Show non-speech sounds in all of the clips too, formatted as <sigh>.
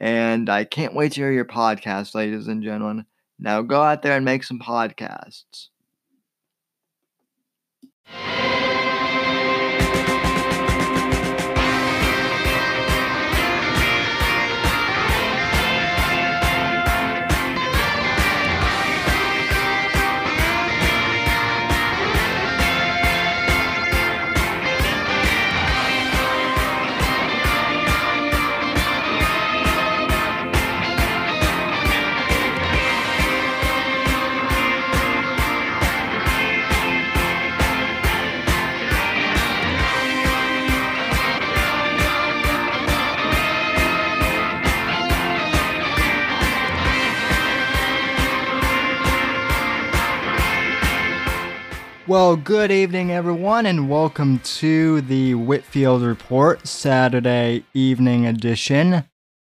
and I can't wait to hear your podcast, ladies and gentlemen. Now go out there and make some podcasts. Well, good evening, everyone, and welcome to the Whitfield Report Saturday evening edition.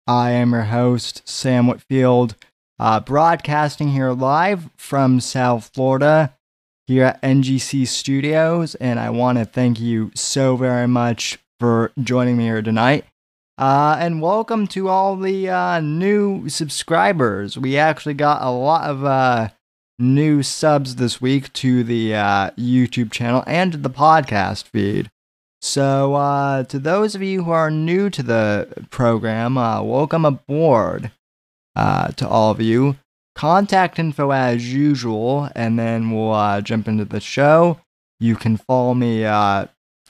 I am your host, Sam Whitfield, uh, broadcasting here live from South Florida here at NGC Studios, and I want to thank you so very much for joining me here tonight. Uh, and welcome to all the uh, new subscribers. We actually got a lot of uh, new subs this week to the uh, YouTube channel and the podcast feed. So, uh, to those of you who are new to the program, uh, welcome aboard uh, to all of you. Contact info as usual, and then we'll uh, jump into the show. You can follow me uh,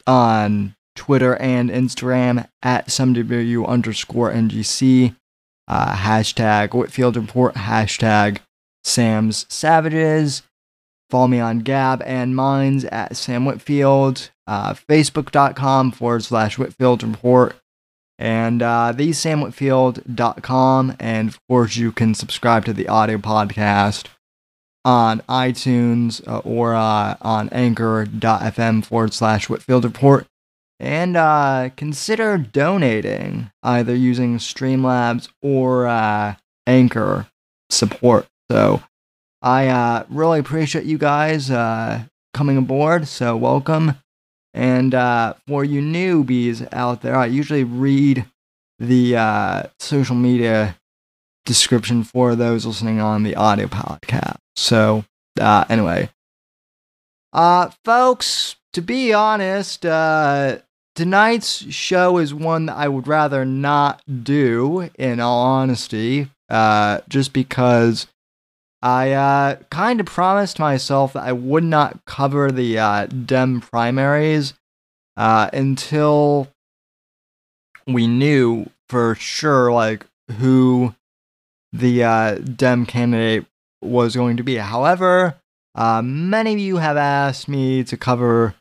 on Twitter and Instagram at SamW underscore NGC, hashtag Whitfield Report, hashtag Sam's Savages. Follow me on Gab and Minds at Sam Whitfield, uh, Facebook.com forward slash Whitfield Report, and uh, thesamwhitfield.com. And of course, you can subscribe to the audio podcast on iTunes uh, or uh, on anchor.fm forward slash Whitfield Report. And uh, consider donating either using Streamlabs or uh, Anchor support. So I uh, really appreciate you guys uh, coming aboard. So welcome. And uh, for you newbies out there, I usually read the uh, social media description for those listening on the audio podcast. So uh, anyway, uh, folks, to be honest, tonight's show is one that I would rather not do. In all honesty, uh, just because I uh, kind of promised myself that I would not cover the uh, Dem primaries uh, until we knew for sure, like, who the uh, Dem candidate was going to be. However, uh, many of you have asked me to cover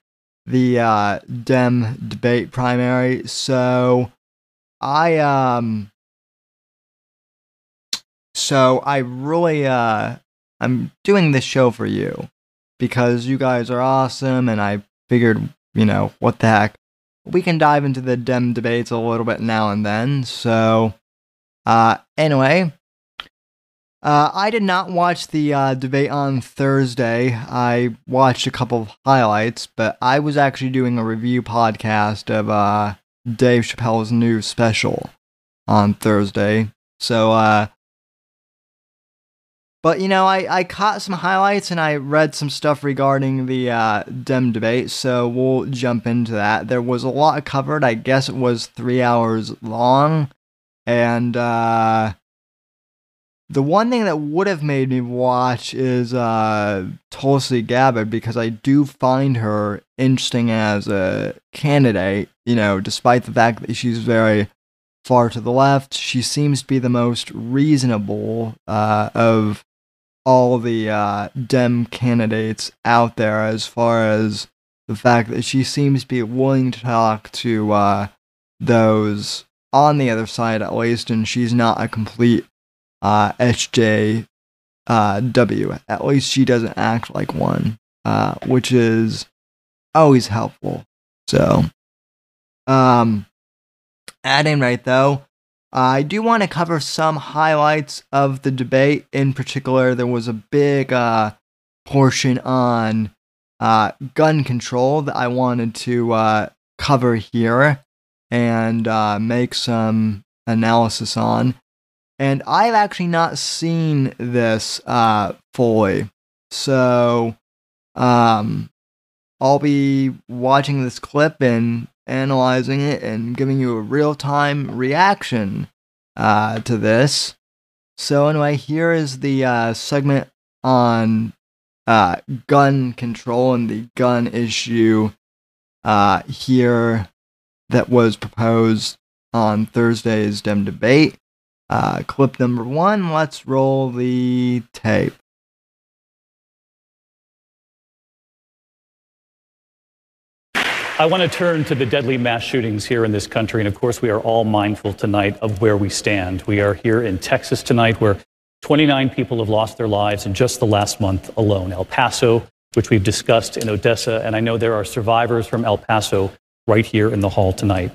the uh, Dem debate primary, so I um so I really uh I'm doing this show for you because you guys are awesome and I figured, you know, what the heck. We can dive into the dem debates a little bit now and then. So uh anyway, Uh, I did not watch the uh, debate on Thursday. I watched a couple of highlights, but I was actually doing a review podcast of uh, Dave Chappelle's new special on Thursday. So, uh, but you know, I, I caught some highlights and I read some stuff regarding the uh, Dem debate, so we'll jump into that. There was a lot covered. I guess it was three hours long, and uh, the one thing that would have made me watch is uh, Tulsi Gabbard because I do find her interesting as a candidate. You know, despite the fact that she's very far to the left, she seems to be the most reasonable uh, of all the uh, Dem candidates out there as far as the fact that she seems to be willing to talk to uh, those on the other side at least, and she's not a complete uh, SJW. Uh, at least she doesn't act like one, uh, which is always helpful. So, um, adding right though, I do want to cover some highlights of the debate. In particular, there was a big uh, portion on uh, gun control that I wanted to uh, cover here and uh, make some analysis on. And I've actually not seen this uh, fully. So um, I'll be watching this clip and analyzing it and giving you a real time reaction uh, to this. So, anyway, here is the uh, segment on uh, gun control and the gun issue uh, here that was proposed on Thursday's Dem debate. Uh, clip number one, let's roll the tape. I want to turn to the deadly mass shootings here in this country. And of course, we are all mindful tonight of where we stand. We are here in Texas tonight, where 29 people have lost their lives in just the last month alone. El Paso, which we've discussed in Odessa, and I know there are survivors from El Paso right here in the hall tonight.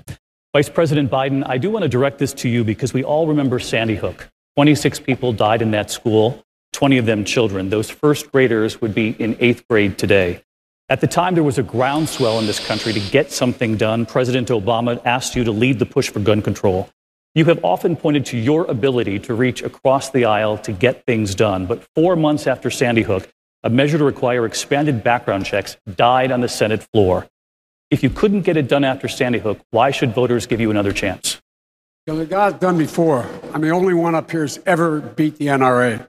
Vice President Biden, I do want to direct this to you because we all remember Sandy Hook. 26 people died in that school, 20 of them children. Those first graders would be in eighth grade today. At the time, there was a groundswell in this country to get something done. President Obama asked you to lead the push for gun control. You have often pointed to your ability to reach across the aisle to get things done. But four months after Sandy Hook, a measure to require expanded background checks died on the Senate floor. If you couldn't get it done after Sandy Hook, why should voters give you another chance? It got done before. I'm the only one up here who's ever beat the NRA.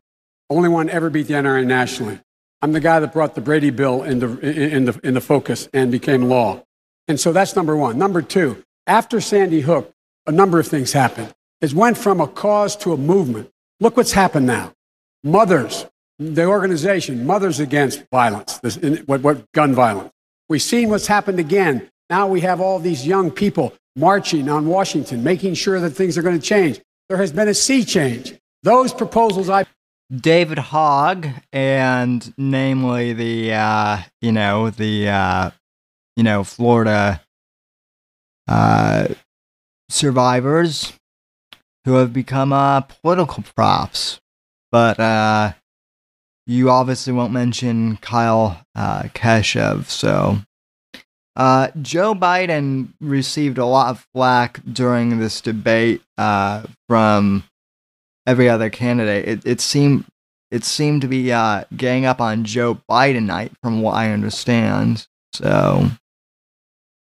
Only one ever beat the NRA nationally. I'm the guy that brought the Brady bill into, in, the, in the focus and became law. And so that's number one. Number two, after Sandy Hook, a number of things happened. It went from a cause to a movement. Look what's happened now. Mothers, the organization, Mothers Against Violence, this, what, what, gun violence. We've seen what's happened again. Now we have all these young people marching on Washington, making sure that things are going to change. There has been a sea change. Those proposals I David Hogg, and namely the uh, you know the uh, you know Florida uh, survivors who have become uh, political props, but uh, you obviously won't mention Kyle uh, Kashuv, so. Uh, Joe Biden received a lot of flack during this debate uh, from every other candidate. It it seemed it seemed to be uh, gang up on Joe Biden night, from what I understand. So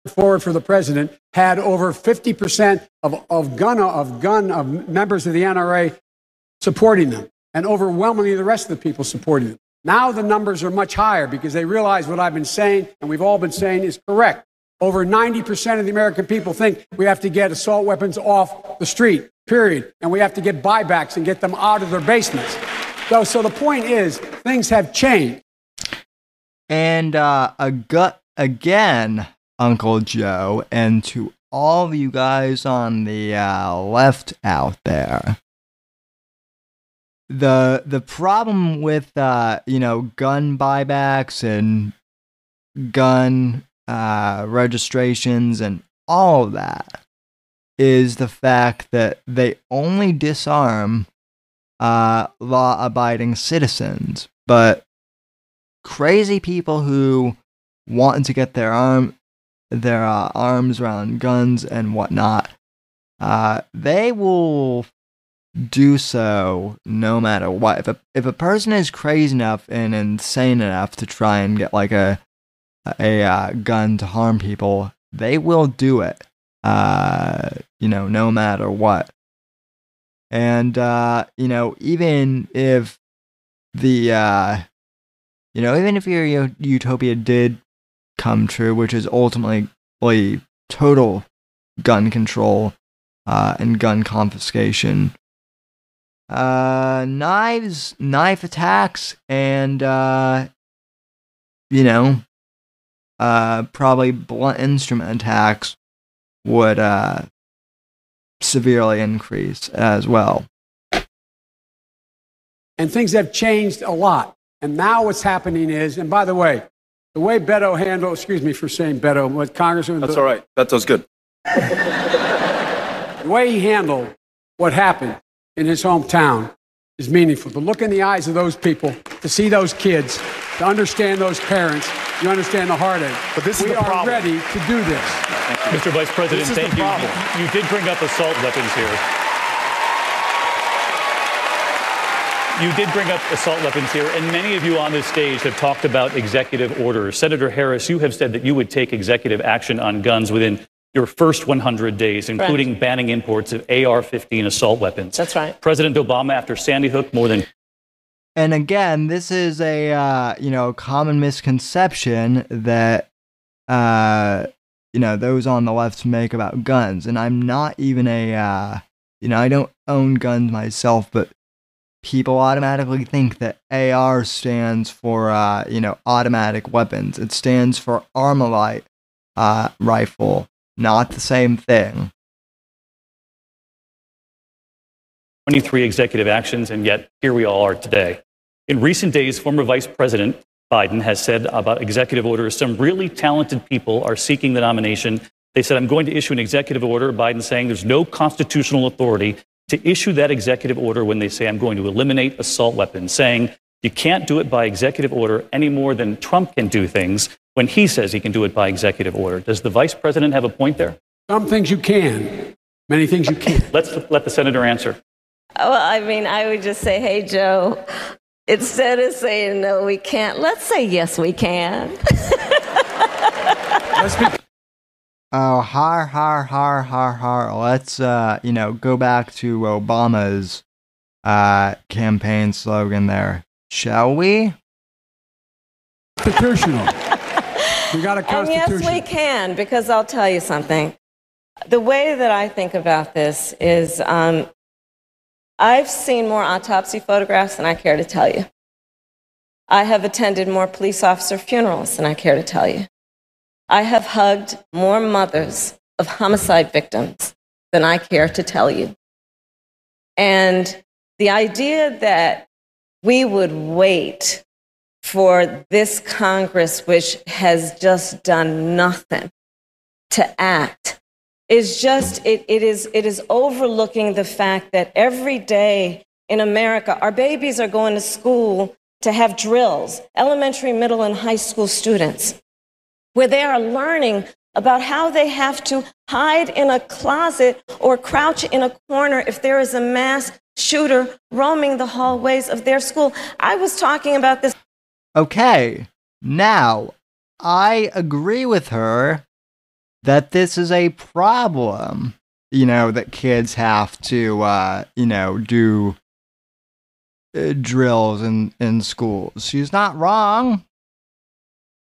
forward for the president had over 50% of, of gun of gun of members of the NRA supporting them and overwhelmingly the rest of the people supporting them. Now the numbers are much higher because they realize what I've been saying and we've all been saying is correct. Over 90% of the American people think we have to get assault weapons off the street period. And we have to get buybacks and get them out of their basements. So, so the point is, things have changed. And uh, gut again, Uncle Joe, and to all of you guys on the uh, left out there. The the problem with uh, you know gun buybacks and gun uh, registrations and all of that is the fact that they only disarm uh, law abiding citizens, but crazy people who want to get their arm their uh, arms around guns and whatnot, uh, they will do so no matter what. If a if a person is crazy enough and insane enough to try and get like a a uh, gun to harm people, they will do it. Uh, you know, no matter what. And uh, you know, even if the uh, you know, even if your utopia did come true, which is ultimately total gun control uh, and gun confiscation, uh, knives, knife attacks, and uh, you know, uh, probably blunt instrument attacks would uh, severely increase as well. And things have changed a lot. And now what's happening is, and by the way, the way Beto handled, excuse me for saying Beto, what Congressman. That's all right. Beto's good. the way he handled what happened in his hometown is meaningful. To look in the eyes of those people, to see those kids, to understand those parents, you understand the heartache. But this we is the are ready to do this. Mr. Vice President, This is the thank you. problem. you. You did bring up assault weapons here. You did bring up assault weapons here, and many of you on this stage have talked about executive orders. Senator Harris, you have said that you would take executive action on guns within your first 100 days, including banning imports of AR 15 assault weapons. That's right. President Obama, after Sandy Hook, more than And again, this is a uh, you know common misconception that uh, you know those on the left make about guns. And I'm not even a uh, you know I don't own guns myself, but people automatically think that AR stands for uh, you know automatic weapons. It stands for Armalite uh, rifle. Not the same thing. 23 executive actions, and yet here we all are today. In recent days, former Vice President Biden has said about executive orders some really talented people are seeking the nomination. They said, I'm going to issue an executive order. Biden saying there's no constitutional authority to issue that executive order when they say, I'm going to eliminate assault weapons, saying you can't do it by executive order any more than Trump can do things when he says he can do it by executive order. Does the vice president have a point there? Some things you can, many things you can't. Let's let the senator answer. Well, I mean, I would just say, hey, Joe, instead of saying no, we can't, let's say yes, we can. <laughs> Let's be Oh, har, har, har, har, har. Let's, uh, you know, go back to Obama's uh, campaign slogan there. Shall we? constitutional. <laughs> We got a constitution. And yes, we can, because I'll tell you something. The way that I think about this is um, I've seen more autopsy photographs than I care to tell you. I have attended more police officer funerals than I care to tell you. I have hugged more mothers of homicide victims than I care to tell you. And the idea that we would wait for this Congress, which has just done nothing to act, is just, it, it, is, it is overlooking the fact that every day in America, our babies are going to school to have drills, elementary, middle, and high school students, where they are learning about how they have to hide in a closet or crouch in a corner if there is a mass shooter roaming the hallways of their school. I was talking about this Okay, now, I agree with her that this is a problem, you know, that kids have to, uh, you know, do uh, drills in, in schools. She's not wrong.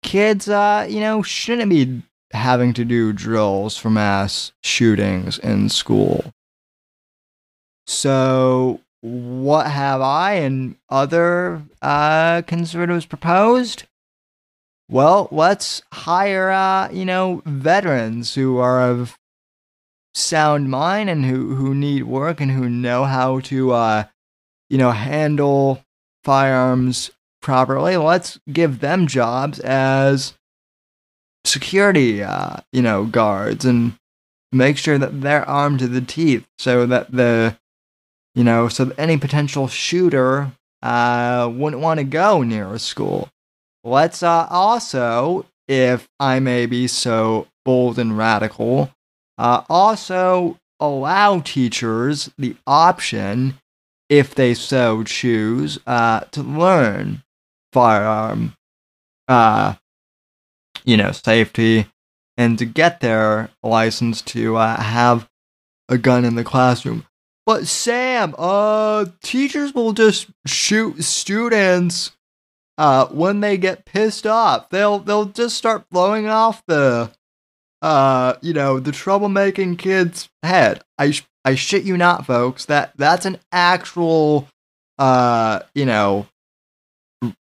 Kids, uh, you know, shouldn't be having to do drills for mass shootings in school. So, what have I and other uh, conservatives proposed? Well, let's hire, uh, you know, veterans who are of sound mind and who, who need work and who know how to, uh, you know, handle firearms properly. Let's give them jobs as security, uh, you know, guards and make sure that they're armed to the teeth so that the you know, so that any potential shooter uh, wouldn't want to go near a school. Let's uh, also, if I may be so bold and radical, uh, also allow teachers the option, if they so choose, uh, to learn firearm, uh, you know, safety, and to get their license to uh, have a gun in the classroom. But Sam, uh, teachers will just shoot students uh, when they get pissed off. They'll they'll just start blowing off the uh, you know, the troublemaking kid's head. I sh- I shit you not, folks. That that's an actual uh, you know,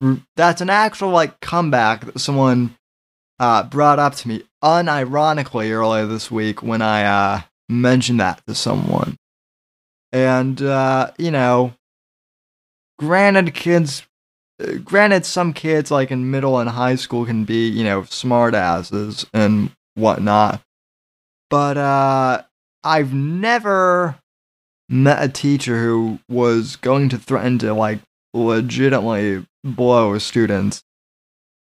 r- that's an actual like comeback that someone uh brought up to me unironically earlier this week when I uh mentioned that to someone. And uh, you know, granted kids granted some kids like in middle and high school can be, you know, smart asses and whatnot. But uh I've never met a teacher who was going to threaten to like legitimately blow a student's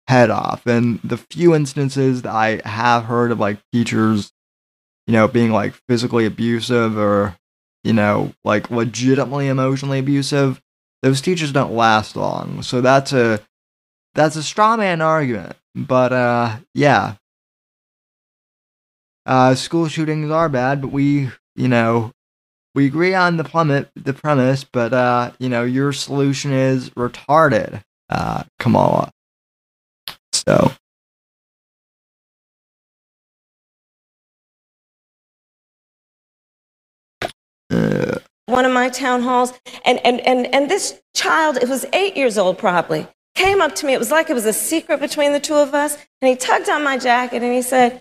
head off. And the few instances that I have heard of like teachers, you know, being like physically abusive or, you know, like legitimately emotionally abusive, those teachers don't last long. So that's a that's a straw man argument. But uh yeah. Uh school shootings are bad, but we, you know, we agree on the plummet the premise, but uh, you know, your solution is retarded, uh, Kamala. So uh, one of my town halls, and, and, and, and this child, it was eight years old probably, came up to me. It was like it was a secret between the two of us. And he tugged on my jacket and he said,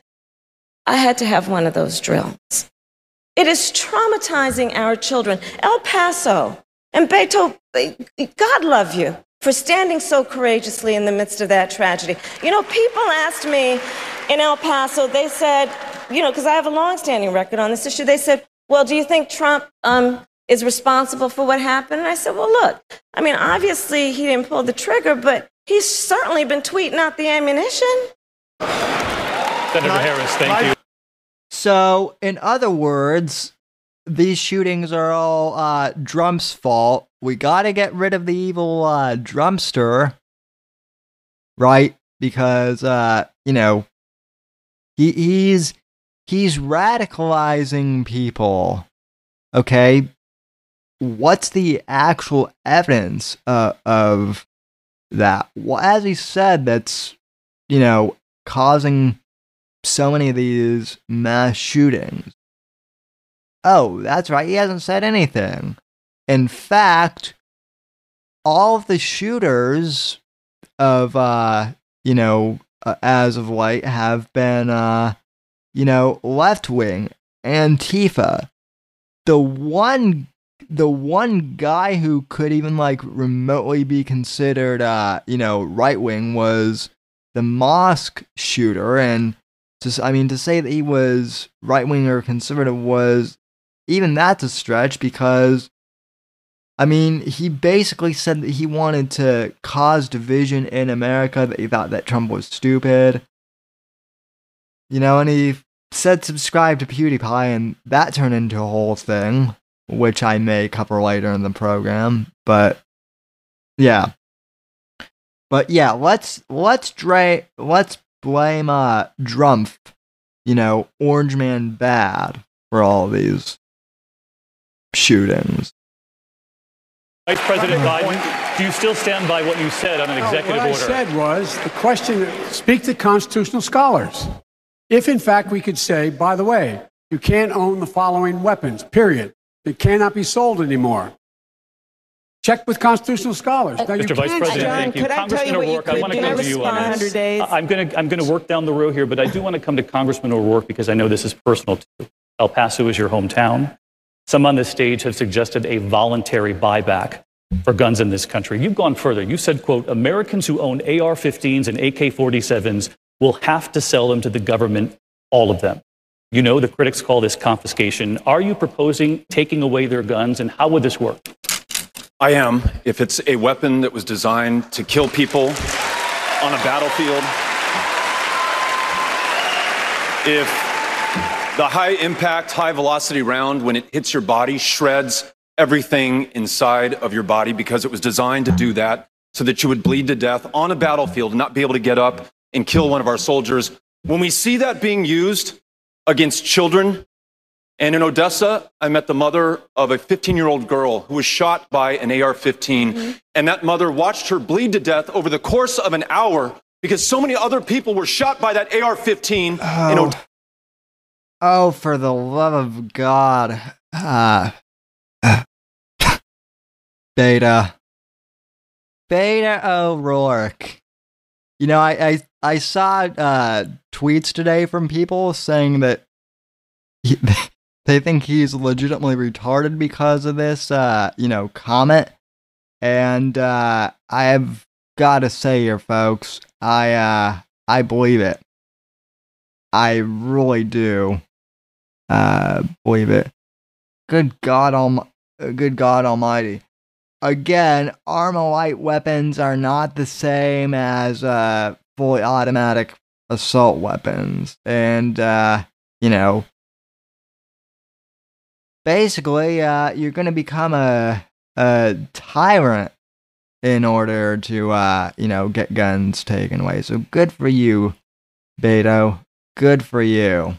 I had to have one of those drills. It is traumatizing our children. El Paso and Beto, God love you for standing so courageously in the midst of that tragedy. You know, people asked me in El Paso, they said, you know, because I have a long-standing record on this issue, they said, well, do you think Trump um, is responsible for what happened? And I said, well, look, I mean, obviously he didn't pull the trigger, but he's certainly been tweeting out the ammunition. Senator Harris, thank you. So, in other words, these shootings are all uh, Trump's fault. We got to get rid of the evil uh, drumster, right? Because uh, you know he he's he's radicalizing people. Okay, what's the actual evidence uh, of that? Well, as he said, that's you know causing so many of these mass shootings. Oh, that's right, he hasn't said anything. In fact, all of the shooters of, uh, you know, uh, as of late have been, uh, you know, left wing, Antifa. The one, the one guy who could even like remotely be considered, uh, you know, right wing was the mosque shooter, and to, I mean, to say that he was right wing or conservative was even that's a stretch because, I mean, he basically said that he wanted to cause division in America, that he thought that Trump was stupid. You know, and he said subscribe to PewDiePie, and that turned into a whole thing, which I may cover later in the program. But yeah, but yeah, let's let's dra- let's blame uh Drumpf, you know, Orange Man bad for all these shootings. Vice President Biden, do you still stand by what you said on an No, executive what order? What I said was the question speak to constitutional scholars. If in fact we could say, by the way, you can't own the following weapons, period. They cannot be sold anymore. Check with constitutional scholars. Now, you Mr. Vice President, John, thank you. could I tell Congressman you what you O'Rourke, I could want to do come to to you on respond? this. 100 days? I'm going to I'm going to work down the row here, but I do want to come to Congressman O'Rourke because I know this is personal to you. El Paso is your hometown. Some on this stage have suggested a voluntary buyback for guns in this country. You've gone further. You said, quote, Americans who own AR-15s and AK-47s will have to sell them to the government, all of them. You know the critics call this confiscation. Are you proposing taking away their guns, and how would this work? I am. If it's a weapon that was designed to kill people on a battlefield, if the high impact, high velocity round, when it hits your body, shreds everything inside of your body because it was designed to do that so that you would bleed to death on a battlefield and not be able to get up and kill one of our soldiers. When we see that being used against children, and in Odessa, I met the mother of a 15 year old girl who was shot by an AR 15. Mm-hmm. And that mother watched her bleed to death over the course of an hour because so many other people were shot by that AR 15 oh. in Odessa. Oh, for the love of God. Uh, uh, <sighs> Beta. Beta O'Rourke. You know, I, I, I saw uh, tweets today from people saying that he, <laughs> they think he's legitimately retarded because of this, uh, you know, comment. And uh, I've got to say here, folks, I, uh, I believe it. I really do uh, believe it. Good God, Alm- good God Almighty. Again, Armalite weapons are not the same as uh, fully automatic assault weapons, and uh, you know, basically, uh, you're going to become a a tyrant in order to uh, you know get guns taken away. So good for you, Beto. Good for you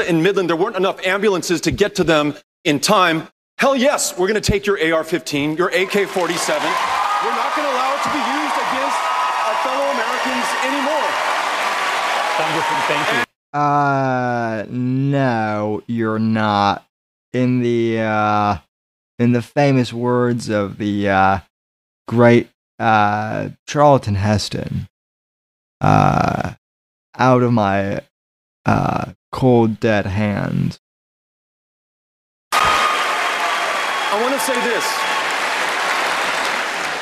in Midland, there weren't enough ambulances to get to them in time. Hell yes, we're going to take your AR 15, your AK 47. We're not going to allow it to be used against our fellow Americans anymore. Congressman, thank you. Uh, no, you're not. In the, uh, in the famous words of the, uh, great, uh, Charlton Heston, uh, out of my, uh, cold, dead hand. I want to say this.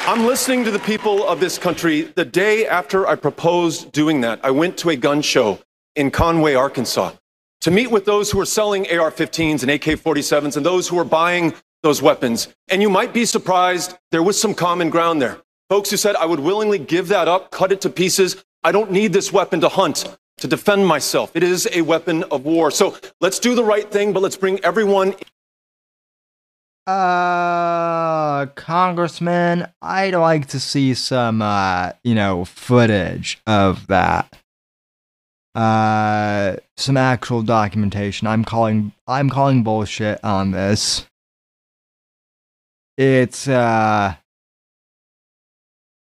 I'm listening to the people of this country. The day after I proposed doing that, I went to a gun show in Conway, Arkansas, to meet with those who are selling AR 15s and AK 47s and those who are buying those weapons. And you might be surprised, there was some common ground there. Folks who said, I would willingly give that up, cut it to pieces. I don't need this weapon to hunt to defend myself. It is a weapon of war. So let's do the right thing, but let's bring everyone. Uh, Congressman, I'd like to see some, uh, you know, footage of that. Uh, some actual documentation. I'm calling, I'm calling bullshit on this. It's, uh,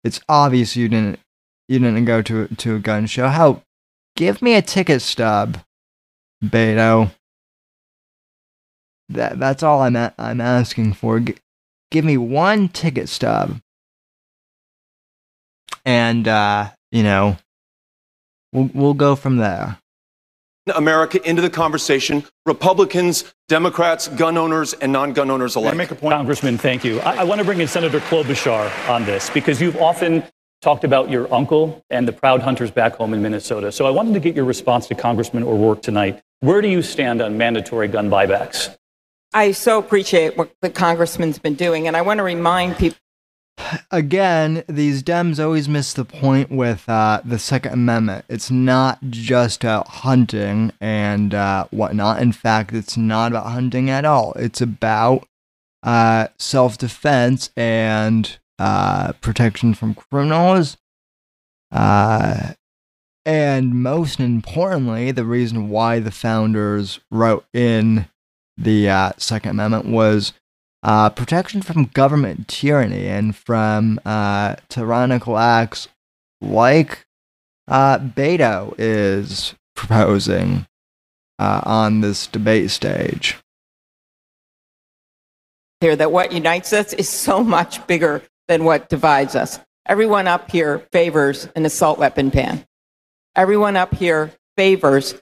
it's obvious you didn't, you didn't go to to a gun show. How Give me a ticket stub, Beto. That that's all I'm a- I'm asking for. G- give me one ticket stub, and uh, you know, we'll we'll go from there. America into the conversation. Republicans, Democrats, gun owners, and non-gun owners alike. I make a point? Congressman, thank you. I, I want to bring in Senator Klobuchar on this because you've often talked about your uncle and the proud hunters back home in Minnesota. So I wanted to get your response to Congressman O'Rourke tonight. Where do you stand on mandatory gun buybacks? I so appreciate what the congressman's been doing, and I want to remind people. Again, these Dems always miss the point with uh, the Second Amendment. It's not just about hunting and uh, whatnot. In fact, it's not about hunting at all. It's about uh, self defense and uh, protection from criminals. Uh, and most importantly, the reason why the founders wrote in the uh, Second Amendment was uh, protection from government tyranny and from uh, tyrannical acts like uh, Beto is proposing uh, on this debate stage. Here, that what unites us is so much bigger than what divides us. Everyone up here favors an assault weapon ban. Everyone up here favors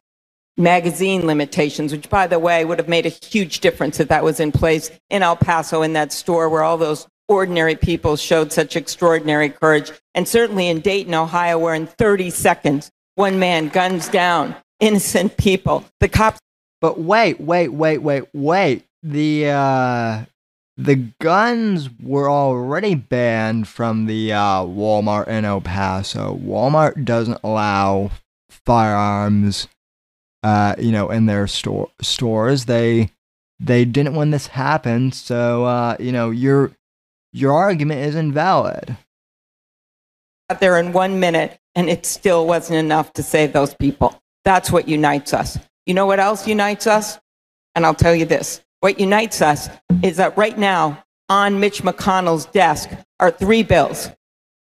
magazine limitations, which, by the way, would have made a huge difference if that was in place in El Paso in that store where all those ordinary people showed such extraordinary courage. And certainly in Dayton, Ohio, where in 30 seconds, one man guns down innocent people. The cops. But wait, wait, wait, wait, wait. The uh the guns were already banned from the uh, Walmart in El Paso. Walmart doesn't allow firearms, uh, you know, in their store stores. They they didn't when this happened, so uh, you know your your argument is invalid. Out there in one minute, and it still wasn't enough to save those people. That's what unites us. You know what else unites us? And I'll tell you this what unites us is that right now, on Mitch McConnell's desk are three bills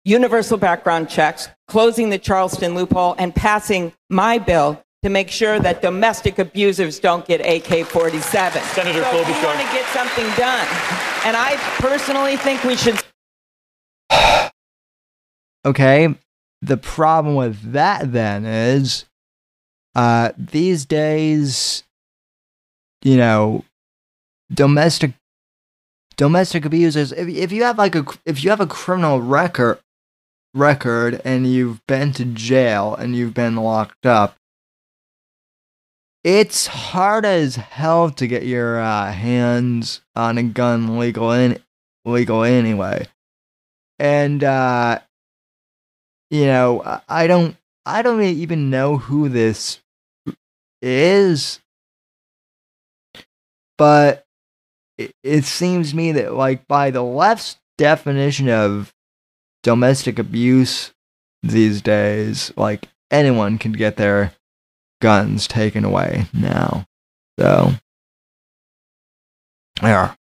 universal background checks, closing the Charleston loophole, and passing my bill to make sure that domestic abusers don't get AK 47. Senator so Klobuchar. we want to get something done. And I personally think we should. <sighs> Okay, the problem with that then is uh, these days, you know, domestic domestic abusers. If if you have like a if you have a criminal record record and you've been to jail and you've been locked up, it's hard as hell to get your uh, hands on a gun legal in legal anyway. And uh, you know, I- don't I don't even know who this is, but it, it seems to me that like by the left's definition of domestic abuse these days, like anyone can get their guns taken away now. So, yeah.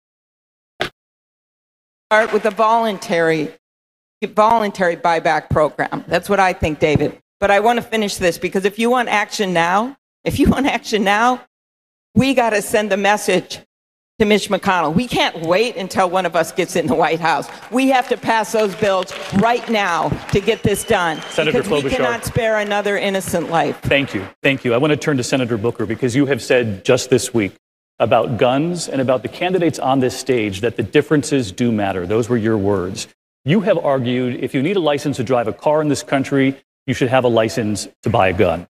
start with a voluntary voluntary buyback program. That's what I think, David. But I want to finish this because if you want action now, if you want action now, we got to send the message to Mitch McConnell. We can't wait until one of us gets in the White House. We have to pass those bills right now to get this done. Senator because we cannot spare another innocent life. Thank you. Thank you. I want to turn to Senator Booker because you have said just this week about guns and about the candidates on this stage that the differences do matter. Those were your words. You have argued if you need a license to drive a car in this country, you should have a license to buy a gun.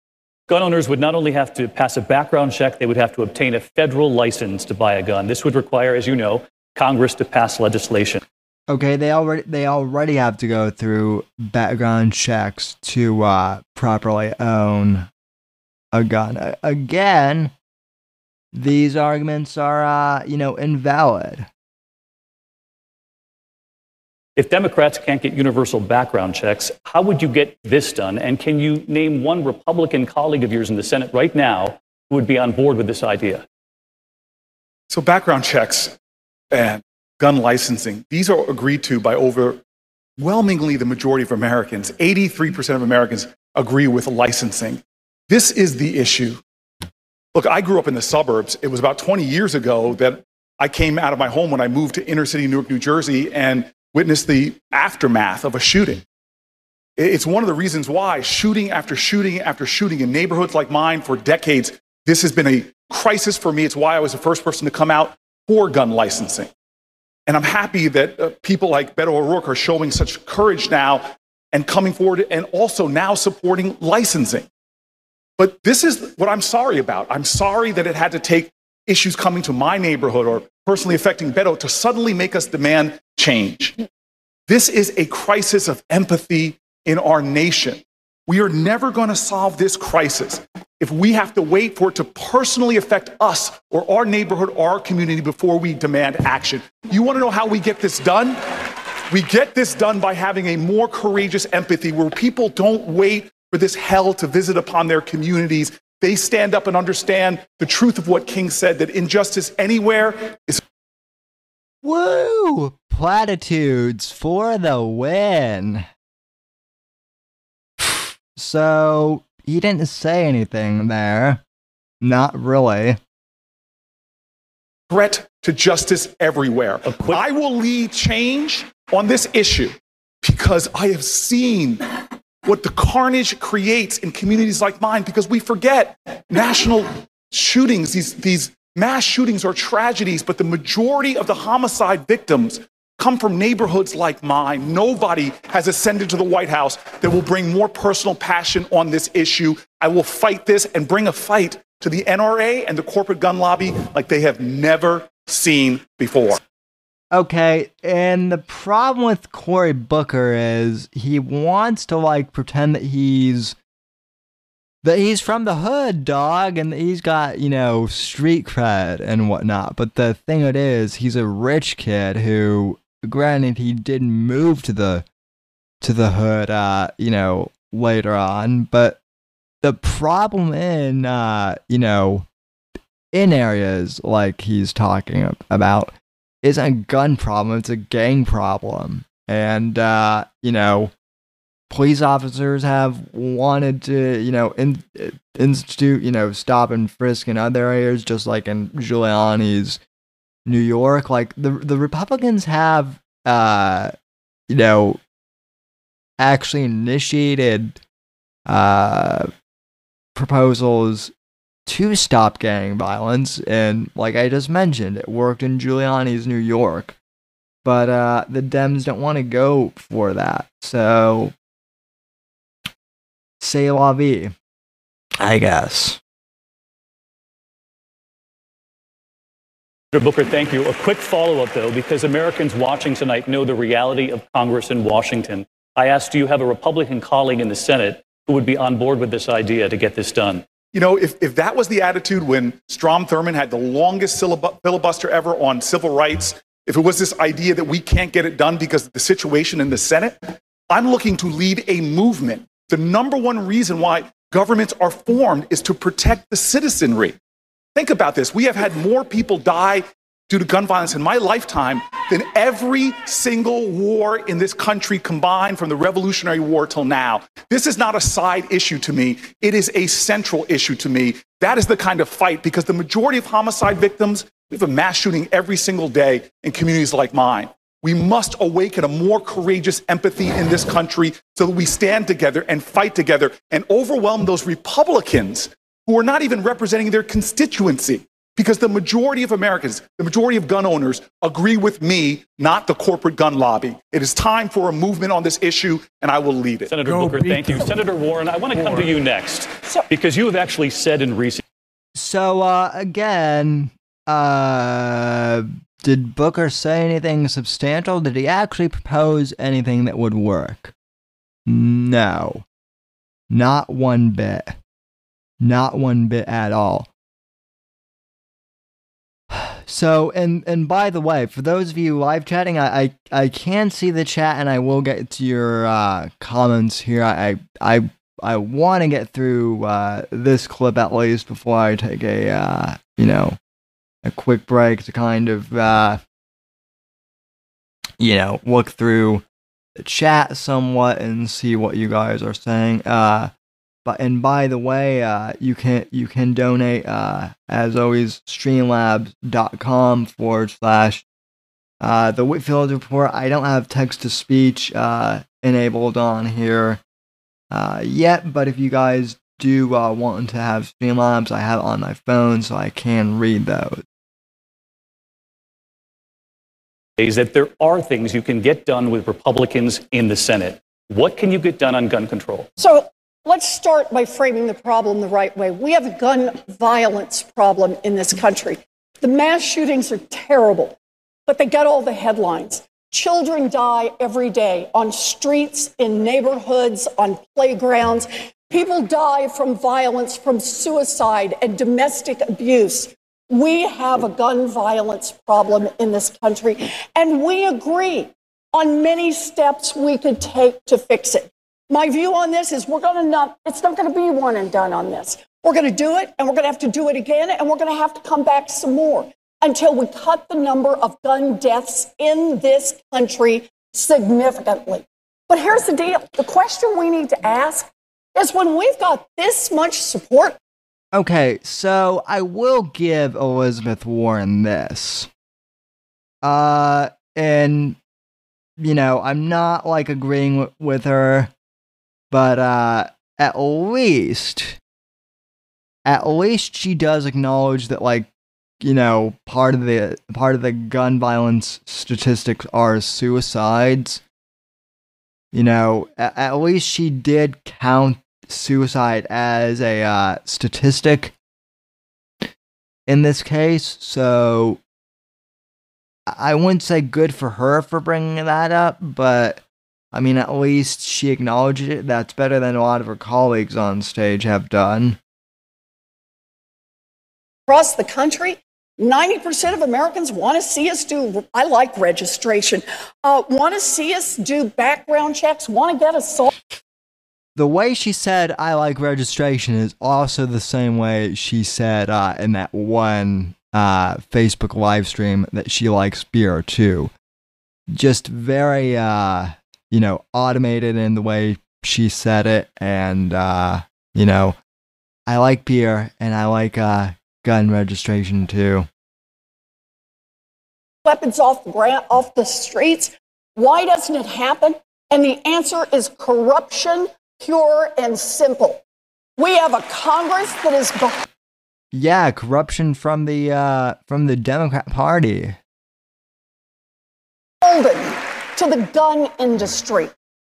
Gun owners would not only have to pass a background check, they would have to obtain a federal license to buy a gun. This would require, as you know, Congress to pass legislation. Okay, they already they already have to go through background checks to uh, properly own a gun. Again, these arguments are uh, you know invalid. If Democrats can't get universal background checks, how would you get this done? And can you name one Republican colleague of yours in the Senate right now who would be on board with this idea? So background checks and gun licensing, these are agreed to by overwhelmingly the majority of Americans. 83% of Americans agree with licensing. This is the issue. Look, I grew up in the suburbs. It was about 20 years ago that I came out of my home when I moved to inner city Newark, New Jersey, and witnessed the aftermath of a shooting. It's one of the reasons why shooting after shooting after shooting in neighborhoods like mine for decades, this has been a crisis for me. It's why I was the first person to come out for gun licensing. And I'm happy that uh, people like Beto O'Rourke are showing such courage now and coming forward and also now supporting licensing. But this is what I'm sorry about. I'm sorry that it had to take issues coming to my neighborhood or personally affecting Beto to suddenly make us demand change. This is a crisis of empathy in our nation. We are never going to solve this crisis if we have to wait for it to personally affect us or our neighborhood or our community before we demand action. You want to know how we get this done? We get this done by having a more courageous empathy where people don't wait for this hell to visit upon their communities. They stand up and understand the truth of what King said that injustice anywhere is Woo! Platitudes for the win. So he didn't say anything there. Not really. threat to justice everywhere. Quick- I will lead change on this issue because I have seen what the carnage creates in communities like mine because we forget national shootings, these, these mass shootings are tragedies, but the majority of the homicide victims come from neighborhoods like mine. Nobody has ascended to the White House that will bring more personal passion on this issue. I will fight this and bring a fight to the NRA and the corporate gun lobby like they have never seen before. Okay, and the problem with Cory Booker is he wants to like pretend that he's that he's from the hood, dog, and he's got, you know, street cred and whatnot. But the thing it is, he's a rich kid who granted he didn't move to the to the hood uh, you know, later on, but the problem in uh, you know, in areas like he's talking about isn't a gun problem, it's a gang problem. And, uh, you know, police officers have wanted to, you know, in, institute, you know, stop and frisk in other areas, just like in Giuliani's New York. Like the the Republicans have, uh, you know, actually initiated uh, proposals to stop gang violence. And like I just mentioned, it worked in Giuliani's New York. But uh, the Dems don't want to go for that. So, say la vie, I guess. Booker, thank you. A quick follow up, though, because Americans watching tonight know the reality of Congress in Washington. I asked, do you have a Republican colleague in the Senate who would be on board with this idea to get this done? You know, if, if that was the attitude when Strom Thurmond had the longest filibuster ever on civil rights, if it was this idea that we can't get it done because of the situation in the Senate, I'm looking to lead a movement. The number one reason why governments are formed is to protect the citizenry. Think about this. We have had more people die due to gun violence in my lifetime than every single war in this country combined from the Revolutionary War till now. This is not a side issue to me. It is a central issue to me. That is the kind of fight because the majority of homicide victims, we have a mass shooting every single day in communities like mine. We must awaken a more courageous empathy in this country so that we stand together and fight together and overwhelm those Republicans who are not even representing their constituency. Because the majority of Americans, the majority of gun owners agree with me, not the corporate gun lobby. It is time for a movement on this issue, and I will lead it. Senator Go Booker, thank you. Senator Warren, I want to come to you next because you have actually said in recent. So, uh, again, uh, did Booker say anything substantial? Did he actually propose anything that would work? No. Not one bit. Not one bit at all. So, and and by the way, for those of you live chatting, I I, I can see the chat, and I will get to your uh, comments here. I I I want to get through uh, this clip at least before I take a uh, you know a quick break to kind of uh, you know look through the chat somewhat and see what you guys are saying. Uh, but and by the way, uh, you can you can donate uh, as always streamlabs.com forward slash uh, the Whitfield report. I don't have text to speech uh, enabled on here uh, yet, but if you guys do uh, want to have Streamlabs, I have it on my phone so I can read those. Is that there are things you can get done with Republicans in the Senate. What can you get done on gun control? So Let's start by framing the problem the right way. We have a gun violence problem in this country. The mass shootings are terrible, but they get all the headlines. Children die every day on streets, in neighborhoods, on playgrounds. People die from violence, from suicide and domestic abuse. We have a gun violence problem in this country, and we agree on many steps we could take to fix it. My view on this is we're going to not, it's not going to be one and done on this. We're going to do it and we're going to have to do it again and we're going to have to come back some more until we cut the number of gun deaths in this country significantly. But here's the deal the question we need to ask is when we've got this much support. Okay, so I will give Elizabeth Warren this. Uh, and, you know, I'm not like agreeing w- with her but uh, at least, at least she does acknowledge that, like, you know, part of the part of the gun violence statistics are suicides. You know, at, at least she did count suicide as a uh, statistic in this case. So I wouldn't say good for her for bringing that up, but I mean, at least she acknowledged it. That's better than a lot of her colleagues on stage have done. Across the country, 90% of Americans want to see us do, I like registration, uh, want to see us do background checks, want to get us. The way she said, I like registration, is also the same way she said uh, in that one uh, Facebook live stream that she likes beer too. Just very, uh, you know, automated in the way she said it. And, uh, you know, I like beer and I like uh, gun registration too. Weapons off the ground, off the streets. Why doesn't it happen? And the answer is corruption, pure and simple. We have a Congress that is. Yeah, corruption from the uh, from the Democrat Party. To the gun industry.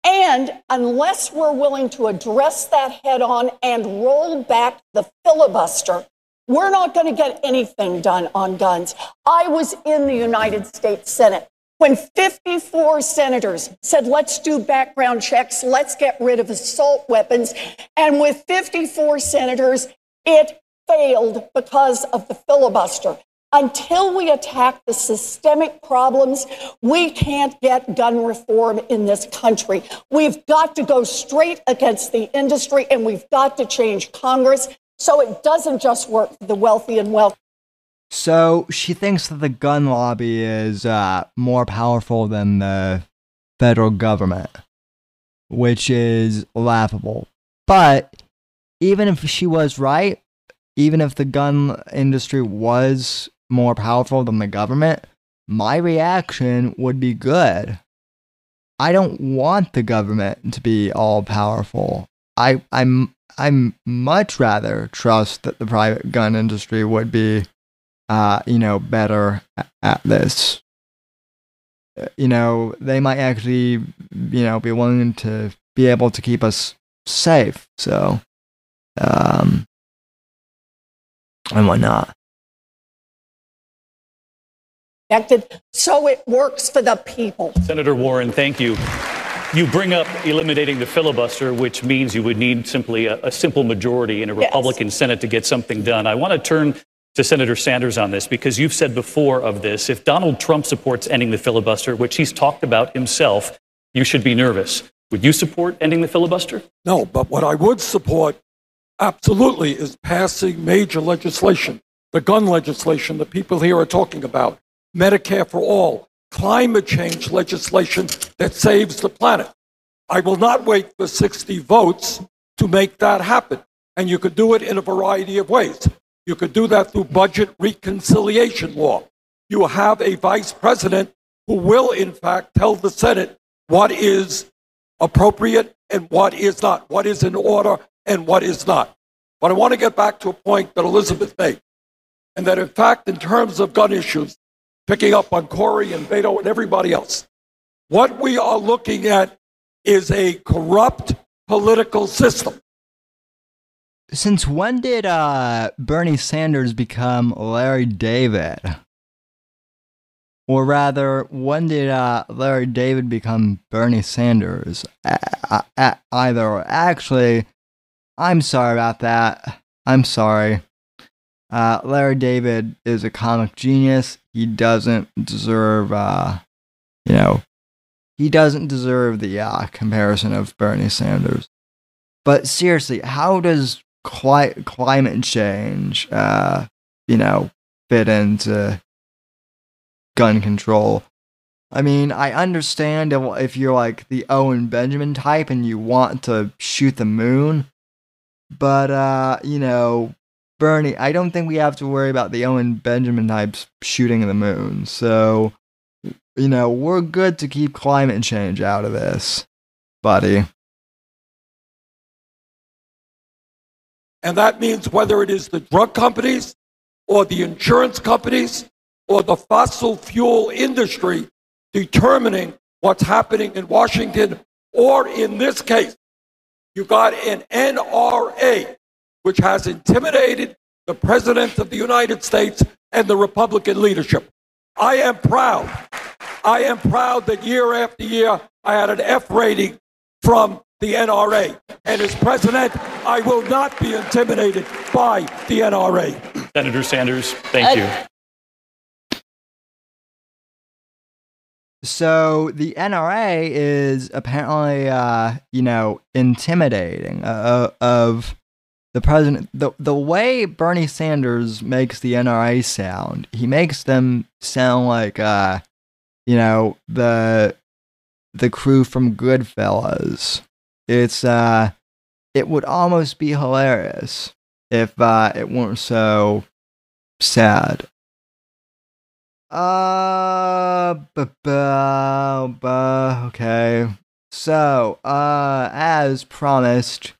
And unless we're willing to address that head on and roll back the filibuster, we're not going to get anything done on guns. I was in the United States Senate when 54 senators said, let's do background checks, let's get rid of assault weapons. And with 54 senators, it failed because of the filibuster. Until we attack the systemic problems, we can't get gun reform in this country. We've got to go straight against the industry and we've got to change Congress so it doesn't just work for the wealthy and wealthy. So she thinks that the gun lobby is uh, more powerful than the federal government, which is laughable. But even if she was right, even if the gun industry was more powerful than the government, my reaction would be good. I don't want the government to be all powerful. I, I'm I'm much rather trust that the private gun industry would be, uh, you know, better at, this. You know, they might actually, you know, be willing to be able to keep us safe. So, um, and whatnot. So it works for the people. Senator Warren, thank you. You bring up eliminating the filibuster, which means you would need simply a, a simple majority in a Republican yes. Senate to get something done. I want to turn to Senator Sanders on this because you've said before of this if Donald Trump supports ending the filibuster, which he's talked about himself, you should be nervous. Would you support ending the filibuster? No, but what I would support absolutely is passing major legislation, the gun legislation that people here are talking about, Medicare for all, climate change legislation that saves the planet. I will not wait for 60 votes to make that happen. And you could do it in a variety of ways. You could do that through budget reconciliation law. You have a vice president who will, in fact, tell the Senate what is appropriate and what is not, what is in order and what is not. But I want to get back to a point that Elizabeth made, and that in fact, in terms of gun issues, picking up on Cory and Beto and everybody else. What we are looking at is a corrupt political system. Since when did uh, Bernie Sanders become Larry David? Or rather, when did uh, Larry David become Bernie Sanders? Uh, either. Actually, I'm sorry about that. I'm sorry. Uh, Larry David is a comic genius. He doesn't deserve, uh, you know, he doesn't deserve the uh, comparison of Bernie Sanders. But seriously, how does cli- climate change, uh, you know, fit into gun control? I mean, I understand if you're like the Owen Benjamin type and you want to shoot the moon, but uh, you know, Bernie, I don't think we have to worry about the Owen Benjamin types shooting the moon. So, you know, we're good to keep climate change out of this, buddy. And that means whether it is the drug companies or the insurance companies or the fossil fuel industry determining what's happening in Washington, or in this case, you got an NRA, which has intimidated the President of the United States and the Republican leadership. I am proud. I am proud that year after year I had an F rating from the NRA. And as president, I will not be intimidated by the NRA. Senator Sanders, thank you. So the NRA is apparently, uh, you know, intimidating uh, of the president. The the way Bernie Sanders makes the NRA sound, he makes them sound like, uh, you know, the the crew from Goodfellas. It's uh, it would almost be hilarious if uh, it weren't so sad. Uh, bu- bu- bu- okay. So, uh, as promised,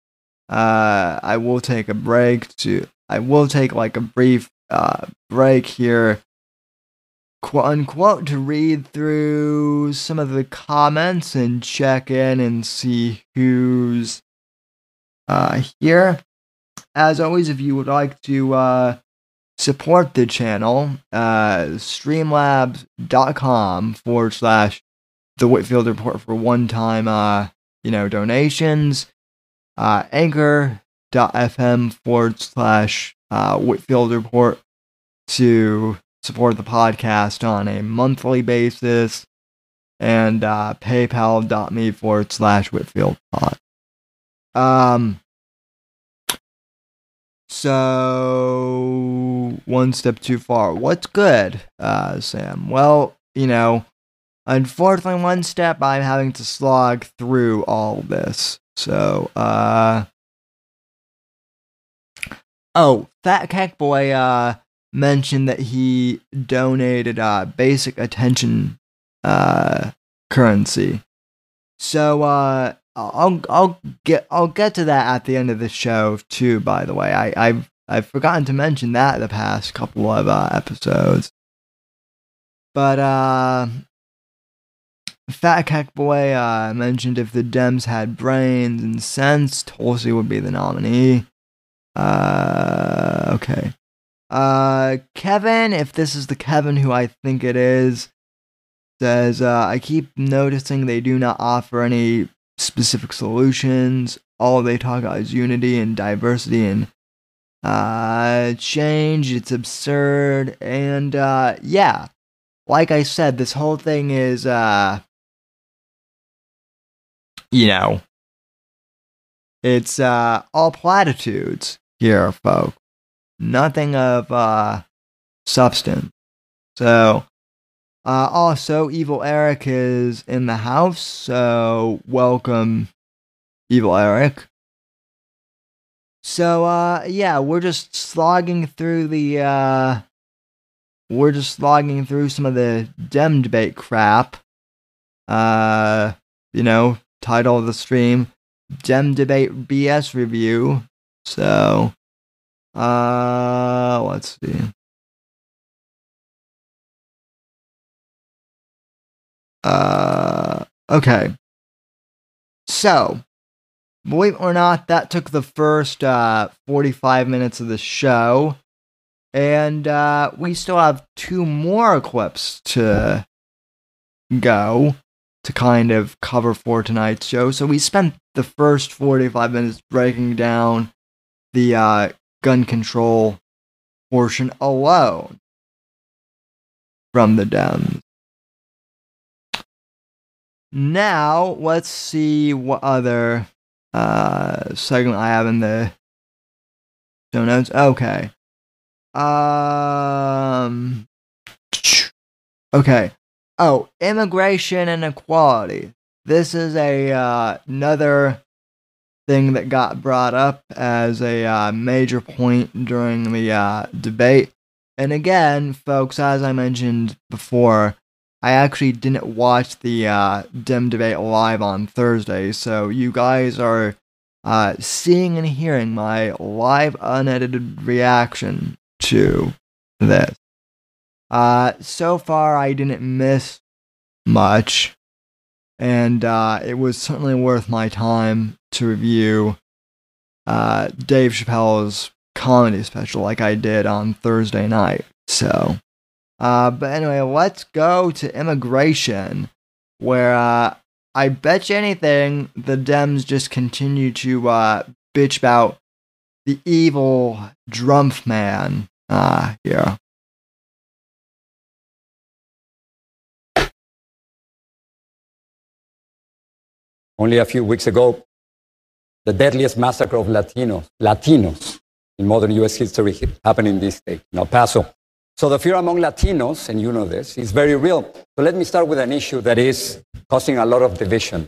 uh, I will take a break to, I will take like a brief, uh, break here, quote unquote, to read through some of the comments and check in and see who's, uh, here. As always, if you would like to, uh, support the channel, uh, streamlabs.com forward slash the Whitfield Report for one time, uh, you know, donations, uh, anchor.fm forward slash uh, Whitfield Report to support the podcast on a monthly basis, and uh, paypal.me forward slash Whitfield pod. Um, so one step too far. What's good, uh, Sam? Well, you know, unfortunately, one step I'm having to slog through all this. So, uh, oh, Fat Keck Boy, uh, mentioned that he donated, uh, basic attention, uh, currency. So, uh, I'll I'll get I'll get to that at the end of the show too. By the way, I I've I've forgotten to mention that the past couple of uh, episodes. But uh, Fat Keck Boy uh, mentioned if the Dems had brains and sense, Tulsi would be the nominee. Uh, okay. Uh, Kevin, if this is the Kevin who I think it is, says uh, I keep noticing they do not offer any specific solutions. All they talk about is unity and diversity and uh, change. It's absurd. And uh, yeah, like I said, this whole thing is, uh, you know, it's uh, all platitudes here, folks. Nothing of uh, substance. So, uh, also, Evil Eric is in the house, so welcome, Evil Eric. So, uh, yeah, we're just slogging through the, uh, we're just slogging through some of the Dem debate crap. Uh, you know, title of the stream, Dem debate BS review. So, uh, let's see. Uh, okay. So, believe it or not, that took the first uh, 45 minutes of the show. And uh, we still have two more clips to go to kind of cover for tonight's show. So we spent the first 45 minutes breaking down the uh, gun control portion alone from the Dems. Now, let's see what other uh, segment I have in the show notes. Okay. Um. Okay. Oh, immigration and equality. This is a uh, another thing that got brought up as a uh, major point during the uh, debate. And again, folks, as I mentioned before, I actually didn't watch the uh, Dem debate live on Thursday, so you guys are uh, seeing and hearing my live unedited reaction to this. Uh, so far, I didn't miss much, and uh, it was certainly worth my time to review uh, Dave Chappelle's comedy special like I did on Thursday night. So, uh, but anyway, let's go to immigration, where uh, I bet you anything the Dems just continue to uh, bitch about the evil Drumpf man uh, here. Only a few weeks ago, the deadliest massacre of Latinos, Latinos in modern U.S. history happened in this state, in El Paso. So the fear among Latinos, and you know this, is very real. So let me start with an issue that is causing a lot of division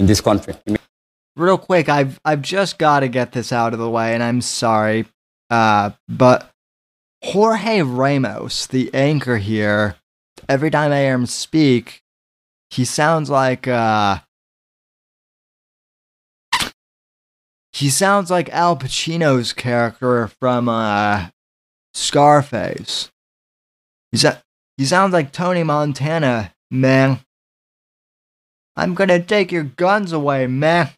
in this country. Real quick, I've I've just got to get this out of the way, and I'm sorry, uh, but Jorge Ramos, the anchor here, every time I hear him speak, he sounds like uh, he sounds like Al Pacino's character from uh, Scarface. He's a, he sounds like Tony Montana, man. I'm gonna take your guns away, man.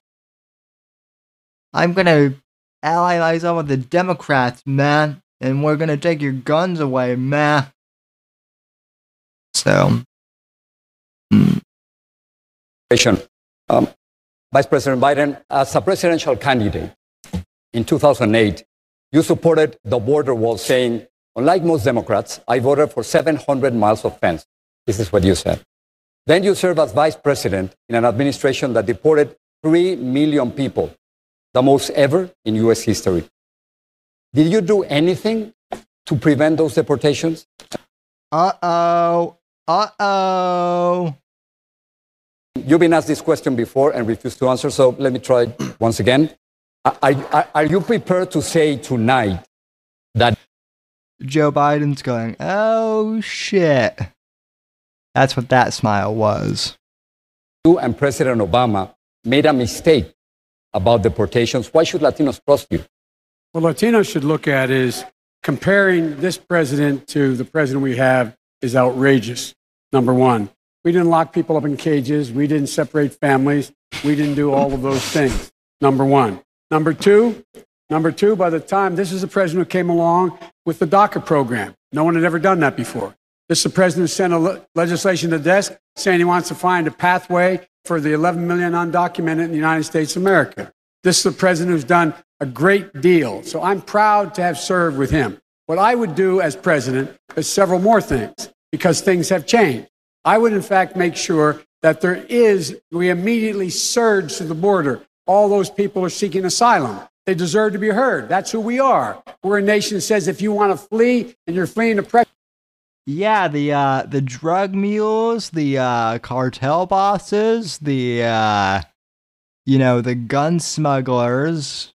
I'm gonna ally myself with the Democrats, man, and we're gonna take your guns away, man. So, um, Vice President Biden, as a presidential candidate in 2008, you supported the border wall, saying, unlike most Democrats, I voted for 700 miles of fence. This is what you said. Then you served as vice president in an administration that deported 3 million people the most ever in US history. Did you do anything to prevent those deportations? Uh oh. Uh oh. You've been asked this question before and refused to answer, so let me try once again. Are, are, are you prepared to say tonight that Joe Biden's going, oh shit? That's what that smile was. You and President Obama made a mistake about deportations. Why should Latinos trust you? What Latinos should look at is comparing this president to the president we have is outrageous. Number one, we didn't lock people up in cages. We didn't separate families. We didn't do all of those things. Number one. Number two, number two, by the time this is the president who came along with the DACA program. No one had ever done that before. This is the president who sent a le- legislation to the desk saying he wants to find a pathway for the 11 million undocumented in the United States of America. This is the president who's done a great deal. So I'm proud to have served with him. What I would do as president is several more things because things have changed. I would, in fact, make sure that there is, we immediately surge to the border. All those people are seeking asylum. They deserve to be heard. That's who we are. We're a nation that says if you want to flee and you're fleeing oppression, yeah, the uh, the drug mules, the uh, cartel bosses, the uh, you know the gun smugglers,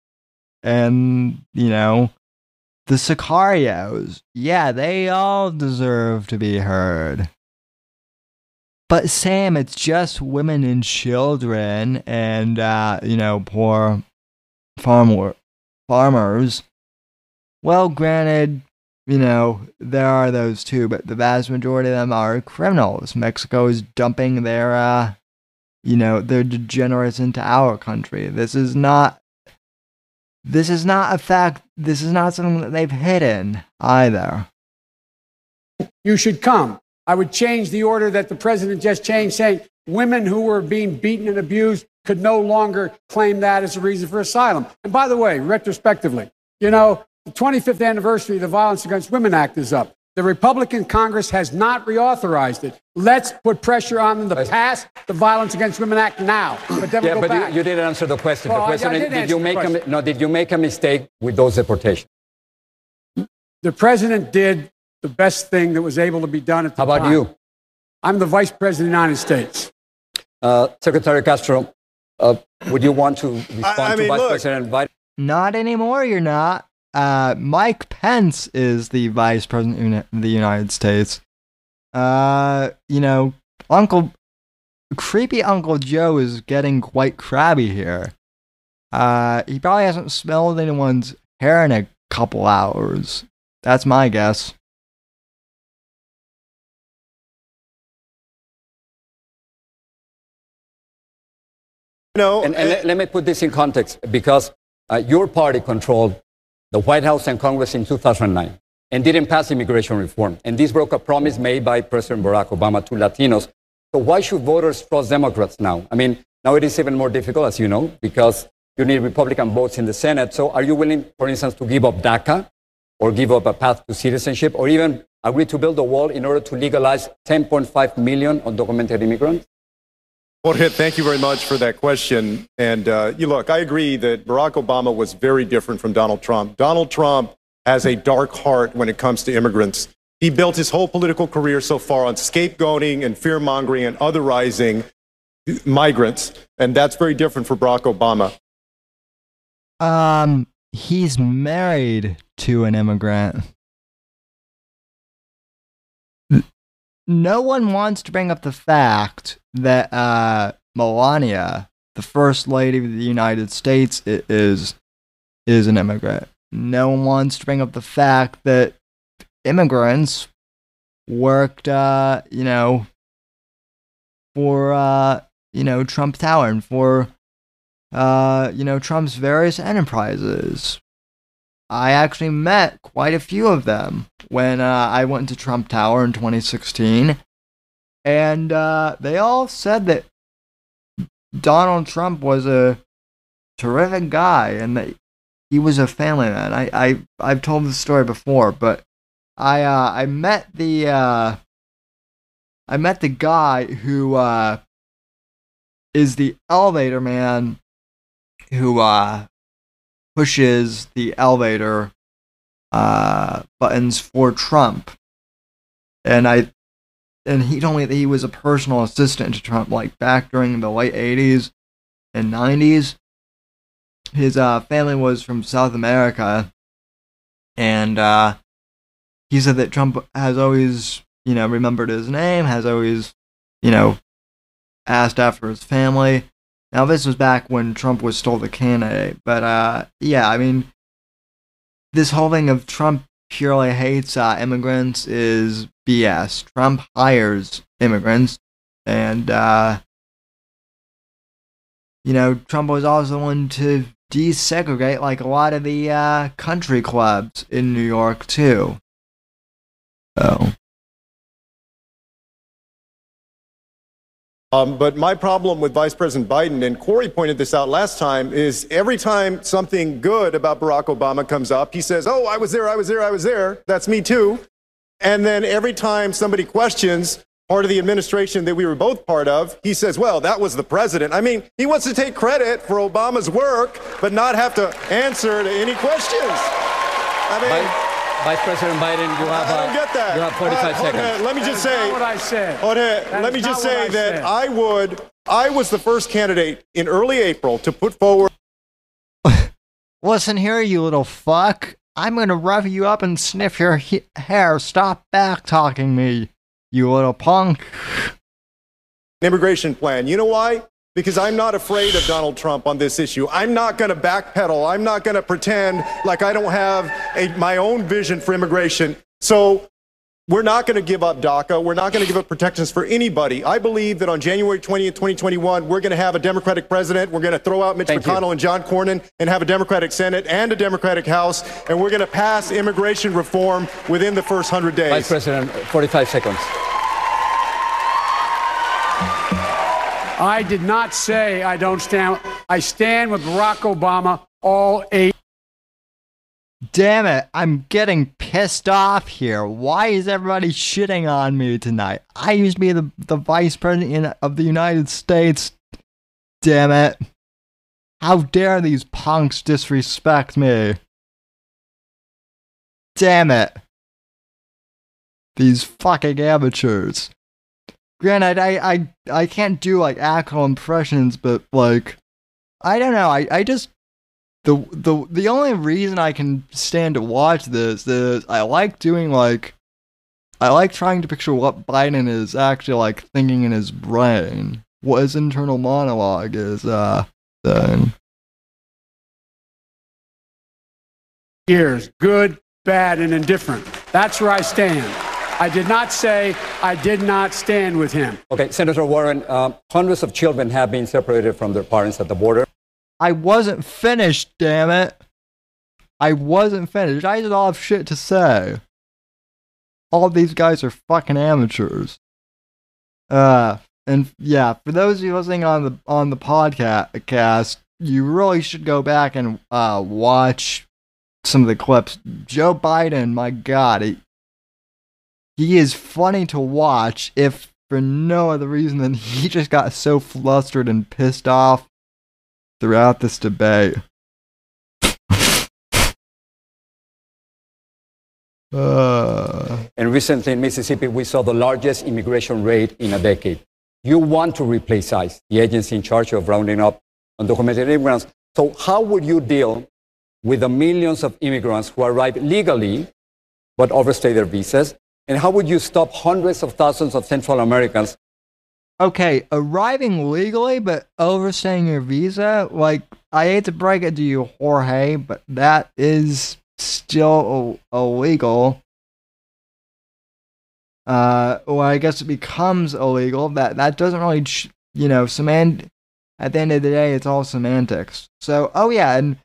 and you know the sicarios. Yeah, they all deserve to be heard. But Sam, it's just women and children, and uh, you know poor farmer farmers. Well, granted, you know, there are those too, but the vast majority of them are criminals. Mexico is dumping their, uh, you know, their degenerates into our country. This is not, this is not a fact. This is not something that they've hidden either. You should come. I would change the order that the president just changed, saying women who were being beaten and abused could no longer claim that as a reason for asylum. And by the way, retrospectively, you know, the 25th anniversary of the Violence Against Women Act is up. The Republican Congress has not reauthorized it. Let's put pressure on them to pass the Violence Against Women Act now. But then yeah, but. You, you, didn't answer the question. Well, the question I, I is, did, did you make a no? Did you make a mistake with those deportations? The president did the best thing that was able to be done at the How about time. you? I'm the vice president of the United States. Uh, Secretary Castro, uh, would you want to respond I, I to mean, Vice look, President Biden? Not anymore, you're not. Uh, Mike Pence is the vice president of the United States. Uh, you know, Uncle, creepy Uncle Joe is getting quite crabby here. Uh, he probably hasn't smelled anyone's hair in a couple hours. That's my guess. No, and, and let, let, me put this in context because uh, your party controlled the White House and Congress in 2009 and didn't pass immigration reform. And this broke a promise made by President Barack Obama to Latinos. So why should voters trust Democrats now? I mean, now it is even more difficult, as you know, because you need Republican votes in the Senate. So are you willing, for instance, to give up DACA or give up a path to citizenship or even agree to build a wall in order to legalize 10.5 million undocumented immigrants? Jorge, thank you very much for that question. And uh, you look, I agree that Barack Obama was very different from Donald Trump. Donald Trump has a dark heart when it comes to immigrants. He built his whole political career so far on scapegoating and fear mongering and otherizing migrants. And that's very different for Barack Obama. Um, he's married to an immigrant. No one wants to bring up the fact that uh, Melania, the first lady of the United States, is is an immigrant. No one wants to bring up the fact that immigrants worked, uh, you know, for uh, you know Trump Tower and for uh, you know Trump's various enterprises. I actually met quite a few of them when uh, I went to Trump Tower in 2016, and uh, they all said that Donald Trump was a terrific guy and that he was a family man. I, I I've told this story before, but I uh, I met the uh, I met the guy who uh, is the elevator man who uh, pushes the elevator uh, buttons for Trump, and I and he told me that he was a personal assistant to Trump, like back during the late '80s and '90s. His uh, family was from South America, and uh, he said that Trump has always, you know, remembered his name, has always, you know, asked after his family. Now this was back when Trump was still the candidate, but uh, yeah, I mean, this whole thing of Trump purely hates uh, immigrants is BS. Trump hires immigrants, and uh, you know, Trump was also the one to desegregate like a lot of the uh, country clubs in New York too. So Um, but my problem with Vice President Biden, and Cory pointed this out last time, is every time something good about Barack Obama comes up, he says, Oh, I was there, I was there, I was there. That's me too. And then every time somebody questions part of the administration that we were both part of, he says, Well, that was the president. I mean, he wants to take credit for Obama's work, but not have to answer to any questions. I mean, Vice President Biden, you have, I don't get that. You have 45 uh, seconds. let me just say. what I said. let me just say that said. I would. I was the first candidate in early April to put forward. <laughs> Listen here, you little fuck. I'm gonna rough you up and sniff your he- hair. Stop back talking me, you little punk. Immigration plan. You know why? Because I'm not afraid of Donald Trump on this issue. I'm not going to backpedal. I'm not going to pretend like I don't have a, my own vision for immigration. So we're not going to give up DACA. We're not going to give up protections for anybody. I believe that on January 20th, 2021, we're going to have a Democratic president. We're going to throw out Mitch Thank McConnell you. and John Cornyn and have a Democratic Senate and a Democratic House. And we're going to pass immigration reform within the first 100 days. Vice President, 45 seconds. I did not say I don't stand. I stand with Barack Obama all eight. Damn it, I'm getting pissed off here. Why is everybody shitting on me tonight? I used to be the, the vice president of the United States. Damn it. How dare these punks disrespect me? Damn it. These fucking amateurs granted, I, I I can't do like actual impressions, but like I don't know. I, I just the the the only reason I can stand to watch this is I like doing like I like trying to picture what Biden is actually like thinking in his brain, what his internal monologue is. Uh, then years, good, bad, and indifferent. That's where I stand. I did not say I did not stand with him. Okay, Senator Warren, um, hundreds of children have been separated from their parents at the border. I wasn't finished, damn it. I wasn't finished. I just all have shit to say. All these guys are fucking amateurs. Uh, and yeah, for those of you listening on the on the podcast, you really should go back and uh watch some of the clips. Joe Biden, my God, he, he is funny to watch. If for no other reason than he <laughs> just got so flustered and pissed off throughout this debate. uh. And recently in Mississippi, we saw the largest immigration rate in a decade. You want to replace ICE, the agency in charge of rounding up undocumented immigrants. So, how would you deal with the millions of immigrants who arrive legally but overstay their visas? And how would you stop hundreds of thousands of Central Americans Okay, arriving legally but overstaying your visa, like I hate to break it to you, Jorge, but that is still illegal. Uh, well, I guess it becomes illegal. That that doesn't really, you know, semant. At the end of the day, it's all semantics. So, oh yeah, and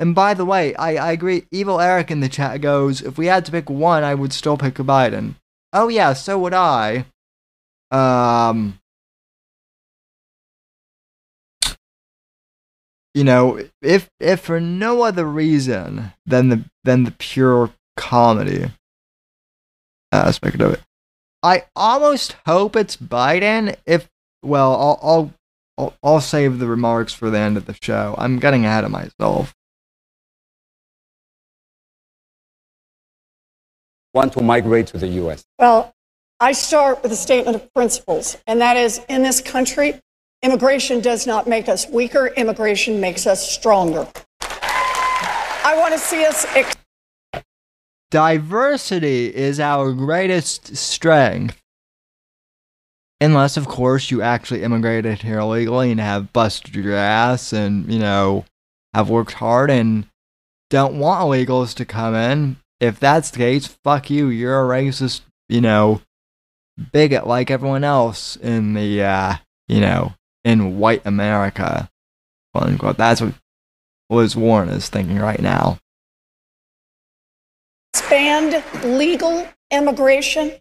and by the way, I I agree. Evil Eric in the chat goes, if we had to pick one, I would still pick Biden. Oh yeah, so would I. Um. you know, if if for no other reason than the than the pure comedy aspect of it, I almost hope it's Biden. If well, I'll I'll I'll, I'll save the remarks for the end of the show. I'm getting ahead of myself. Want to migrate to the U.S. Well, I start with a statement of principles, and that is in this country, Immigration does not make us weaker, immigration makes us stronger. I want to see us. Ex- Diversity is our greatest strength. Unless, of course, you actually immigrated here illegally and have busted your ass and, you know, have worked hard and don't want illegals to come in. If that's the case, fuck you. You're a racist, you know, bigot like everyone else in the, uh, you know, in white America. Quote unquote. That's what Liz Warren is thinking right now. Expand legal immigration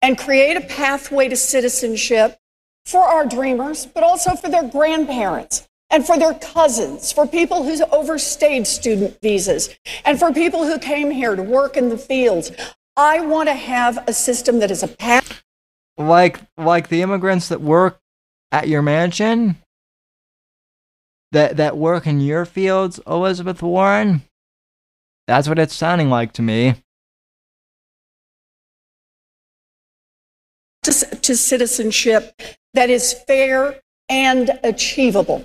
and create a pathway to citizenship for our dreamers, but also for their grandparents and for their cousins, for people who overstayed student visas, and for people who came here to work in the fields. I want to have a system that is a path. Like, like the immigrants that work at your mansion that that work in your fields, Elizabeth Warren? That's what it's sounding like to me. To, to citizenship that is fair and achievable.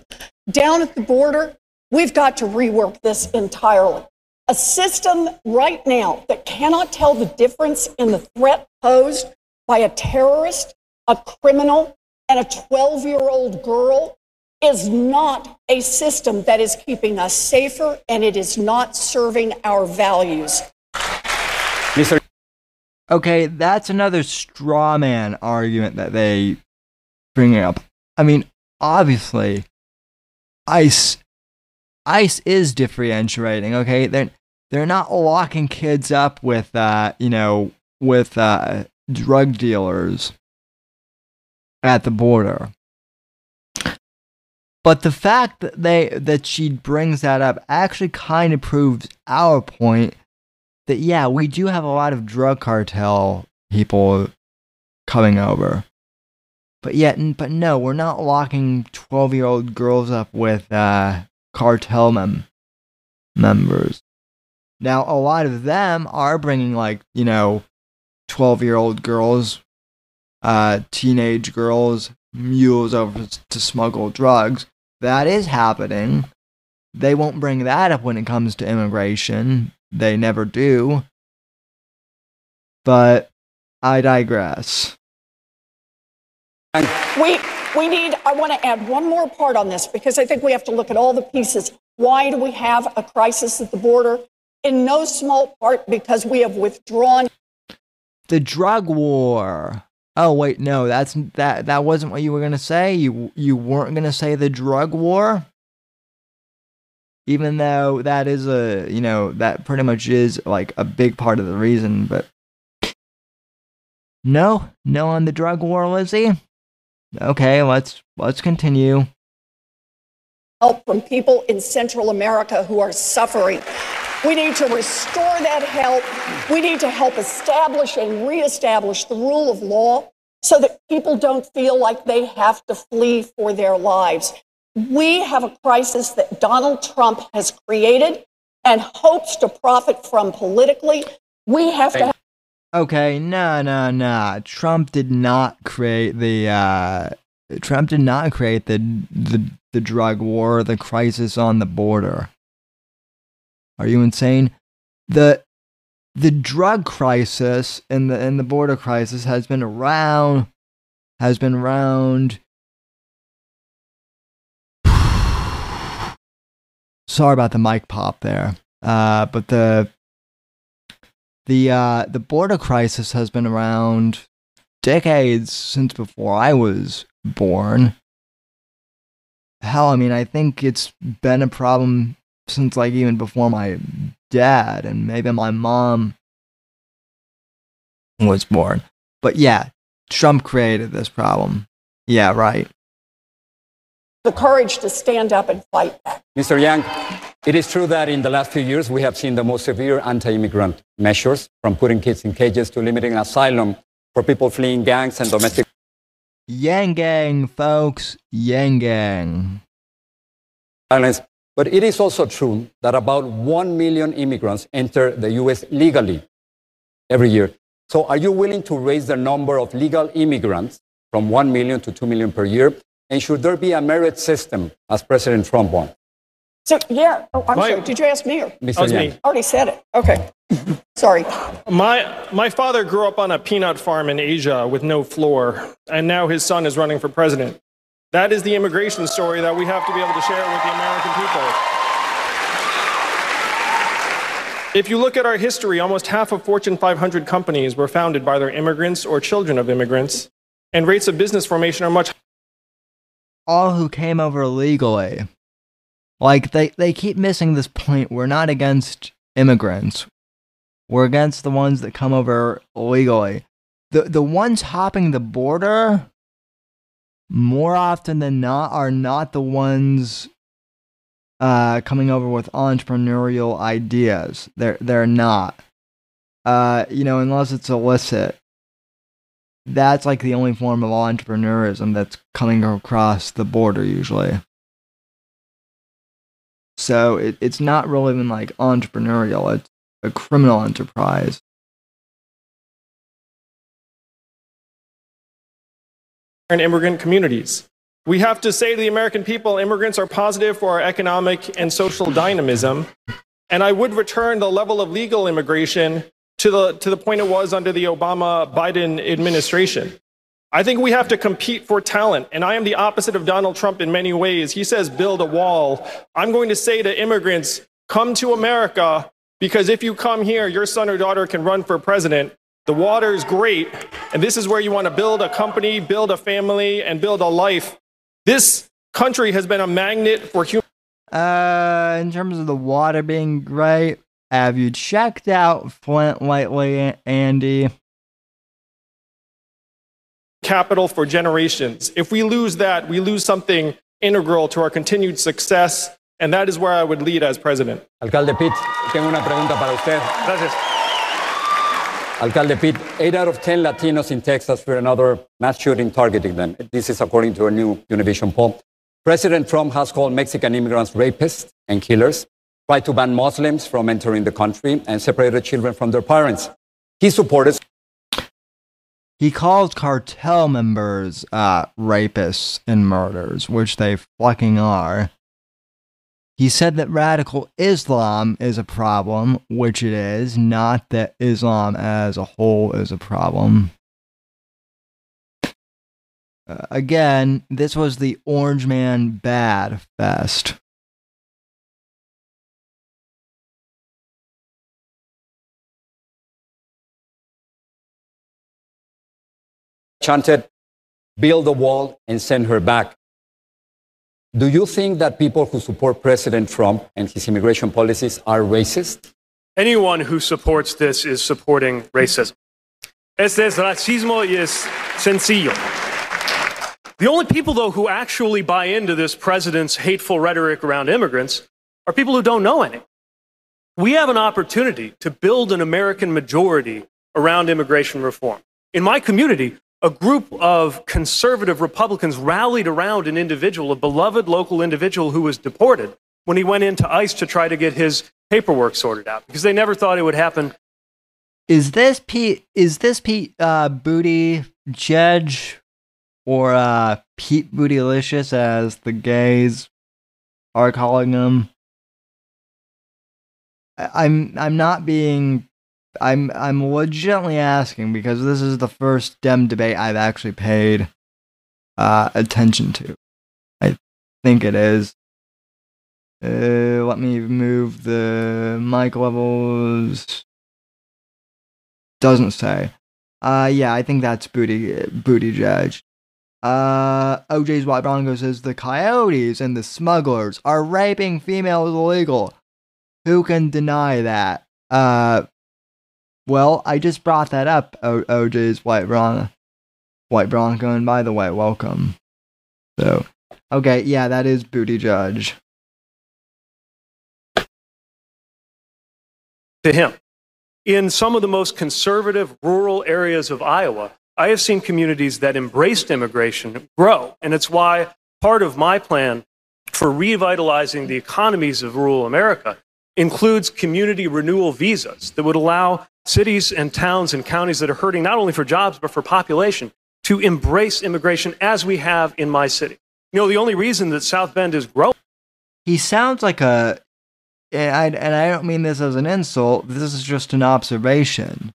Down at the border, we've got to rework this entirely. A system right now that cannot tell the difference in the threat posed by a terrorist, a criminal, and a 12 year old girl is not a system that is keeping us safer and it is not serving our values. Okay, that's another straw man argument that they bring up. I mean, obviously, ICE ICE is differentiating, okay? They're they're not locking kids up with uh, you know, with uh drug dealers at the border. But the fact that they that she brings that up actually kind of proves our point that yeah, we do have a lot of drug cartel people coming over. But yet, but no, we're not locking twelve-year-old girls up with uh, cartel mem- members. Now, a lot of them are bringing like you know, twelve-year-old girls uh, teenage girls mules over to smuggle drugs. That is happening. They won't bring that up when it comes to immigration. They never do. But I digress. We we need I want to add one more part on this because I think we have to look at all the pieces. Why do we have a crisis at the border? In no small part because we have withdrawn the drug war. Oh wait, no, that's that that wasn't what you were gonna say. You you weren't gonna say the drug war, even though that is a you know that pretty much is like a big part of the reason. But no, no on the drug war, Lizzie. Okay, let's let's continue. Help from people in Central America who are suffering. We need to restore that help. We need to help establish and reestablish the rule of law so that people don't feel like they have to flee for their lives. We have a crisis that Donald Trump has created and hopes to profit from politically. We have to. Okay, no, no, no. Trump did not create the. Uh, Trump did not create the the the drug war, the crisis on the border. Are you insane? The the drug crisis and the and the border crisis has been around has been around <sighs> Sorry about the mic pop there. Uh, but the the uh, the border crisis has been around decades since before I was born. Hell, I mean, I think it's been a problem since like even before my dad and maybe my mom was born. But yeah, Trump created this problem. Yeah, right. The courage to stand up and fight back. Mr. Yang, it is true that in the last few years we have seen the most severe anti immigrant measures, from putting kids in cages to limiting asylum for people fleeing gangs and domestic. Yang Gang, folks. Yang Gang. Violence. But it is also true that about 1 million immigrants enter the U.S. legally every year. So, are you willing to raise the number of legal immigrants from 1 million to 2 million per year? And should there be a merit system, as President Trump wants? So, yeah, oh, I'm My- sorry. Did you ask me or? Mr. That was Yang. me. Already said it. Okay. <laughs> sorry. My, my father grew up on a peanut farm in Asia with no floor, and now his son is running for president. That is the immigration story that we have to be able to share with the American people. If you look at our history, almost half of Fortune 500 companies were founded by their immigrants or children of immigrants, and rates of business formation are much all who came over illegally. Like they, they keep missing this point. We're not against immigrants. We're against the ones that come over illegally. The the ones hopping the border more often than not are not the ones uh, coming over with entrepreneurial ideas. They're they're not. Uh, you know, unless it's illicit that's like the only form of entrepreneurism that's coming across the border usually. So it, it's not really even like entrepreneurial, it's a criminal enterprise. and immigrant communities. We have to say to the American people immigrants are positive for our economic and social dynamism. And I would return the level of legal immigration to the, to the point it was under the Obama Biden administration. I think we have to compete for talent. And I am the opposite of Donald Trump in many ways. He says, build a wall. I'm going to say to immigrants, come to America because if you come here, your son or daughter can run for president. The water is great. And this is where you want to build a company, build a family, and build a life. This country has been a magnet for human. Uh, in terms of the water being great, have you checked out Flint lately, Andy? capital for generations. If we lose that, we lose something integral to our continued success, and that is where I would lead as president. Alcalde Pitt, tengo una pregunta para usted. Gracias. Alcalde Pitt, 8 out of 10 Latinos in Texas fear another mass shooting targeting them. This is according to a new Univision poll. President Trump has called Mexican immigrants rapists and killers, tried to ban Muslims from entering the country, and separated children from their parents. He supported. He calls cartel members uh, rapists and murderers, which they fucking are. He said that radical Islam is a problem, which it is, not that Islam as a whole is a problem. Uh, again, this was the Orange Man Bad Fest. Chanted, build a wall and send her back. Do you think that people who support President Trump and his immigration policies are racist? Anyone who supports this is supporting racism. Este es racismo y es sencillo. The only people, though, who actually buy into this president's hateful rhetoric around immigrants are people who don't know any. We have an opportunity to build an American majority around immigration reform. In my community, a group of conservative Republicans rallied around an individual, a beloved local individual who was deported when he went into ICE to try to get his paperwork sorted out because they never thought it would happen. Is this Pete? Is this Pete uh, Booty Judge or uh, Pete Bootylicious, as the gays are calling him? I'm I'm not being I'm I'm legitimately asking because this is the first Dem debate I've actually paid uh, attention to. I think it is. Uh, let me move the mic levels. Doesn't say. Uh, yeah, I think that's booty booty judge. Uh, OJ's White Bronco says the coyotes and the smugglers are raping females illegal. Who can deny that? Uh, well, I just brought that up, o- OJ's White Bronco. White Bronco, and by the way, welcome. So, okay, yeah, that is Booty Judge. to him. In some of the most conservative rural areas of Iowa, I have seen communities that embraced immigration grow. And it's why part of my plan for revitalizing the economies of rural America includes community renewal visas that would allow cities and towns and counties that are hurting not only for jobs but for population to embrace immigration as we have in my city. You know, the only reason that South Bend is growing He sounds like a, and I, and I don't mean this as an insult. This is just an observation,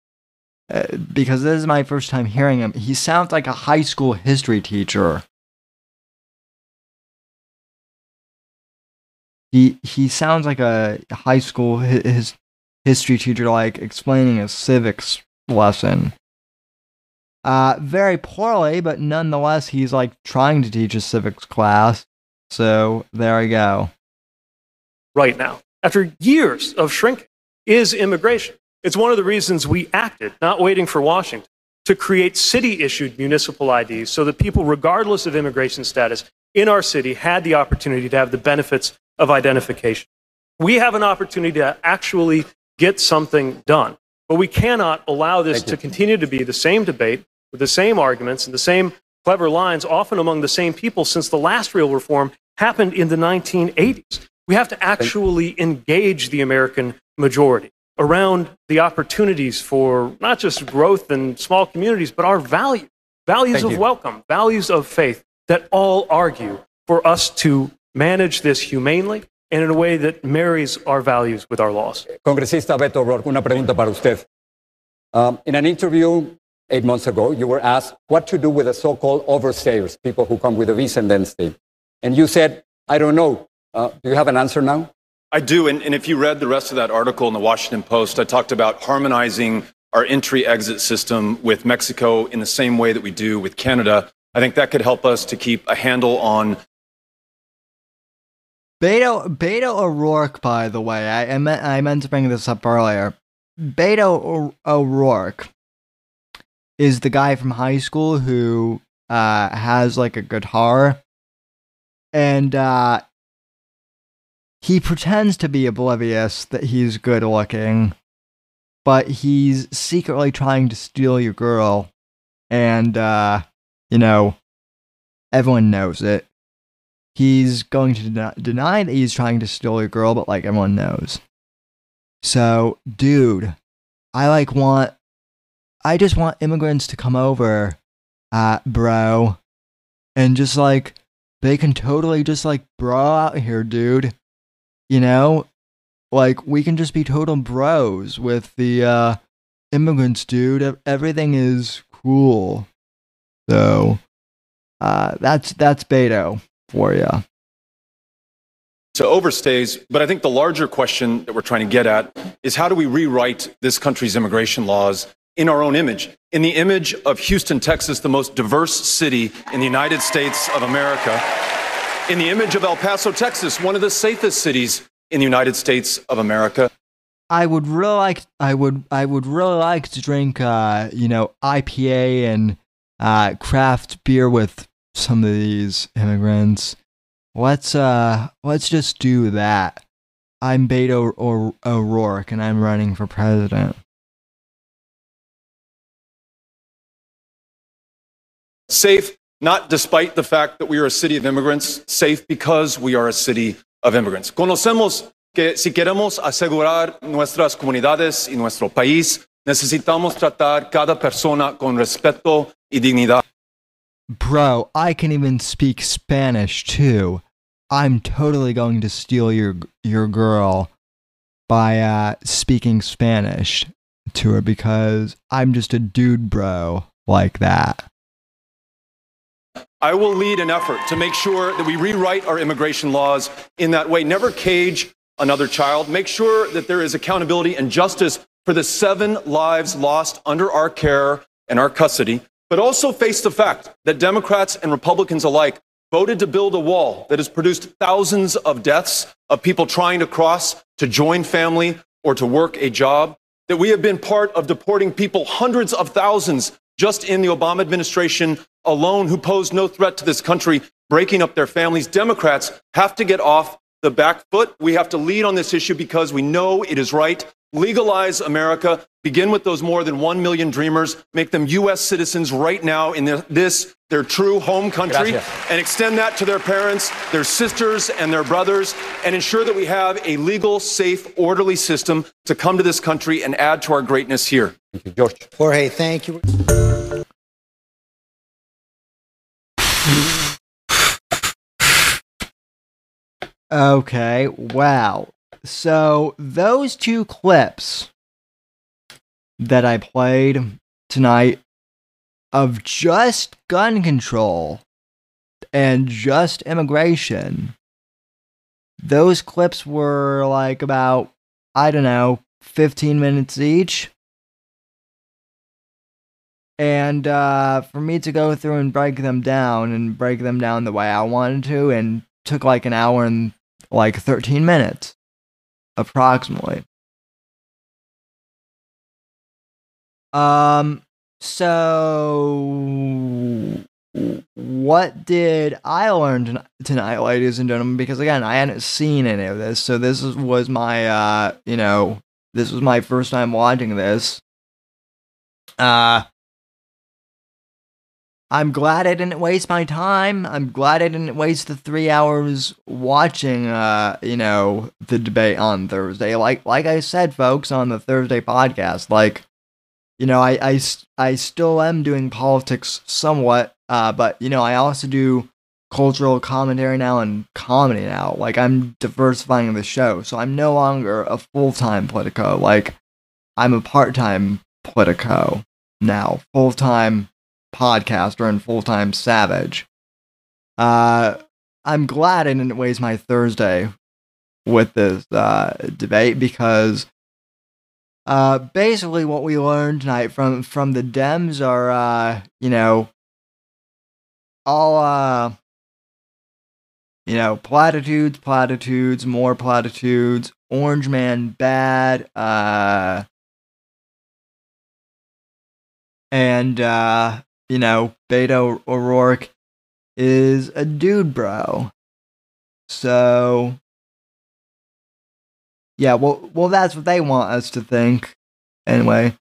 uh, because this is my first time hearing him. He sounds like a high school history teacher. He he sounds like a high school his history teacher, like explaining a civics lesson. Uh, very poorly, but nonetheless, he's like trying to teach a civics class. So there we go. right now, after years of shrinking, is immigration. It's one of the reasons we acted, not waiting for Washington, to create city issued municipal IDs so that people, regardless of immigration status in our city, had the opportunity to have the benefits of identification. We have an opportunity to actually get something done, but we cannot allow this to continue to be the same debate with the same arguments and the same clever lines, often among the same people, since the last real reform happened in the 1980s. We have to actually engage the American majority around the opportunities for not just growth in small communities, but our values, values Thank of you. welcome, values of faith that all argue for us to manage this humanely and in a way that marries our values with our laws. Congresista Beto O'Rourke, una pregunta para usted. Um, in an interview eight months ago, you were asked what to do with the so-called overstayers, people who come with a visa and then stay. And you said, I don't know. Uh, do you have an answer now? I do. And, and if you read the rest of that article in the Washington Post, I talked about harmonizing our entry exit system with Mexico in the same way that we do with Canada. I think that could help us to keep a handle on Beto Beto O'Rourke, by the way, I, I meant I meant to bring this up earlier. Beto O'Rourke is the guy from high school who uh, has like a guitar, and uh, he pretends to be oblivious that he's good looking, but he's secretly trying to steal your girl, and uh, you know, everyone knows it he's going to deny, deny that he's trying to steal your girl, but like everyone knows. So, dude, I like want, I just want immigrants to come over, uh, bro, and just like they can totally just like bro out here, dude. You know, like we can just be total bros with the uh immigrants, dude. Everything is cool. So, uh, that's that's Beto for you. to overstays. But I think the larger question that we're trying to get at is how do we rewrite this country's immigration laws in our own image, in the image of Houston, Texas, the most diverse city in the United States of America, in the image of El Paso, Texas, one of the safest cities in the United States of America. I would really like I would I would really like to drink uh, you know IPA and uh, craft beer with some of these immigrants. Let's uh let's just do that. I'm Beto or O'Rourke and I'm running for president. Safe not despite the fact that we are a city of immigrants, safe because we are a city of immigrants. Conocemos que si queremos asegurar nuestras comunidades y nuestro país, necesitamos tratar cada persona con respeto y dignidad. Bro, I can even speak Spanish too. I'm totally going to steal your your girl by uh, speaking Spanish to her because I'm just a dude bro like that. I will lead an effort to make sure that we rewrite our immigration laws in that way. Never cage another child. Make sure that there is accountability and justice for the seven lives lost under our care and our custody, but also face the fact that Democrats and Republicans alike voted to build a wall that has produced thousands of deaths of people trying to cross to join family or to work a job, that we have been part of deporting people, hundreds of thousands just in the Obama administration alone who pose no threat to this country, breaking up their families. Democrats have to get off the back foot. We have to lead on this issue because we know it is right. Legalize America. Begin with those more than 1 million dreamers. Make them U.S. citizens right now in this, their true home country. Gracias. And extend that to their parents, their sisters, and their brothers. And ensure that we have a legal, safe, orderly system to come to this country and add to our greatness here. Thank you, George. Jorge, thank you. Okay, wow. So those two clips that I played tonight of just gun control and just immigration, those clips were like about, I don't know, 15 minutes each. And uh, for me to go through and break them down and break them down the way I wanted to, and took like an hour and like 13 minutes, approximately. Um, so what did I learn tonight, ladies and gentlemen? Because again, I hadn't seen any of this, so this was my, uh, you know, this was my first time watching this. Uh, I'm glad I didn't waste my time. I'm glad I didn't waste the three hours watching, uh, you know, the debate on Thursday. Like, like I said, folks, on the Thursday podcast, like, you know, I, I, I still am doing politics somewhat, uh, but you know, I also do cultural commentary now and comedy now. Like, I'm diversifying the show, so I'm no longer a full time Politico. Like, I'm a part time Politico now, full time podcaster and full time savage. Uh, I'm glad I didn't waste my Thursday with this uh, debate because uh, basically what we learned tonight from from the Dems are uh, you know all uh, you know platitudes, platitudes, more platitudes. Orange Man bad. Uh, and uh, you know, Beto O'Rourke is a dude, bro. So, yeah, well, well, that's what they want us to think. Anyway,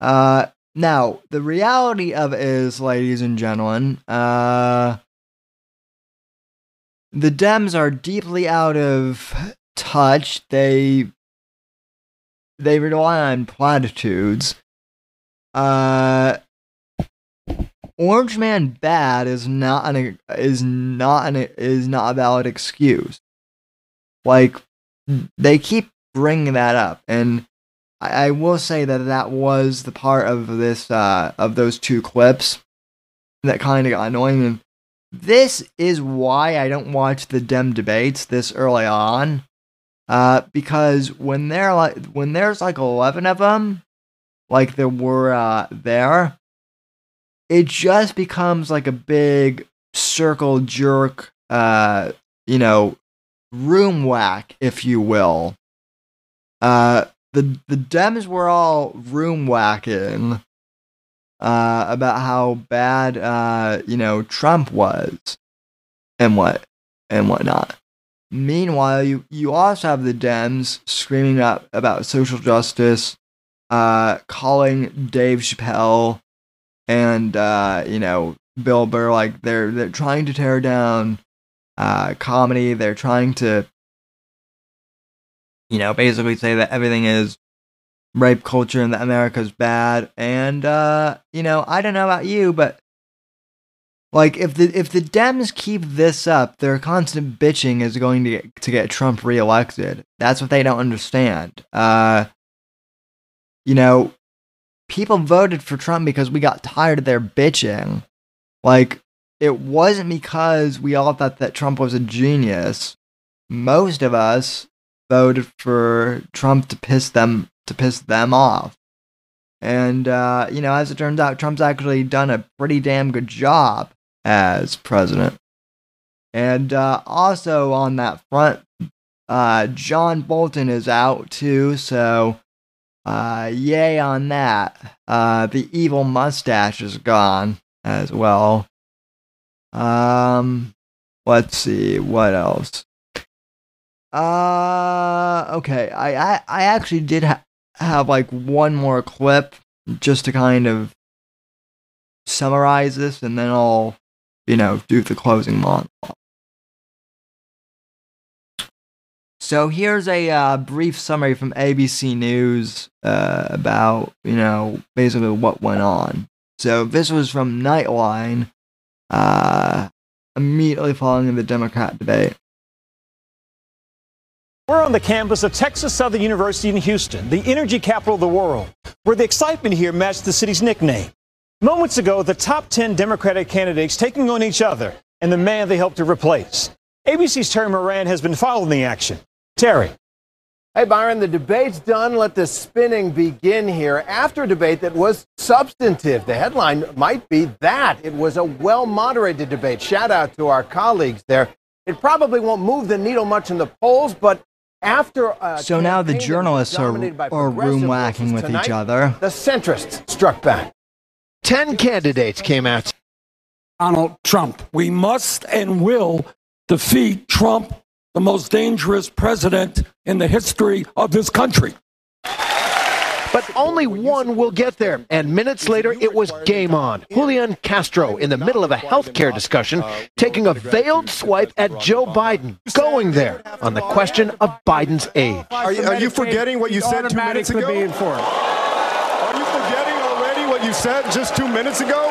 uh, now the reality of it is, ladies and gentlemen, uh, the Dems are deeply out of touch. They they rely on platitudes. Uh, Orange Man bad is not an is not an is not a valid excuse. Like they keep bringing that up, and I, I will say that that was the part of this uh, of those two clips that kind of got annoying. And this is why I don't watch the Dem debates this early on, uh, because when they're like when there's like eleven of them, like there were uh, there, it just becomes like a big circle jerk, uh, you know, room whack, if you will. Uh, the the Dems were all room whacking uh, about how bad uh, you know Trump was and what and whatnot. Meanwhile, you you also have the Dems screaming up about social justice, uh, calling Dave Chappelle and uh, you know Bill Burr like they're they're trying to tear down uh, comedy. They're trying to you know basically say that everything is rape culture and that America's bad. And uh, you know I don't know about you, but like if the if the Dems keep this up, their constant bitching is going to get to get Trump reelected. That's what they don't understand. Uh, you know, people voted for Trump because we got tired of their bitching. Like it wasn't because we all thought that Trump was a genius. Most of us voted for Trump to piss them to piss them off. And uh, you know, as it turns out, Trump's actually done a pretty damn good job as president. And uh, also on that front, uh, John Bolton is out too, so uh, yay on that. Uh, the evil mustache is gone as well. Um, let's see what else. Uh, okay. I I, I actually did ha- have like one more clip just to kind of summarize this, and then I'll you know, do the closing monologue. So here's a uh, brief summary from ABC News uh, about, you know, basically what went on. So this was from Nightline, uh, immediately following the Democrat debate. We're on the campus of Texas Southern University in Houston, the energy capital of the world, where the excitement here matched the city's nickname. Moments ago, the top 10 Democratic candidates taking on each other and the man they hope to replace. ABC's Terry Moran has been following the action. Terry. Hey, Byron, the debate's done. Let the spinning begin here. After a debate that was substantive, the headline might be that. It was a well moderated debate. Shout out to our colleagues there. It probably won't move the needle much in the polls, but after. so now the journalists are, are room whacking with tonight, each other. The centrists struck back. Ten candidates came out. Donald Trump. We must and will defeat Trump, the most dangerous president in the history of this country. But only one will get there. And minutes later, it was game on. Julian Castro, in the middle of a healthcare discussion, taking a veiled swipe at Joe Biden, going there on the question of Biden's age. Are you, are you forgetting what you said two minutes ago? Being for it. Are you forgetting already what you said just two minutes ago?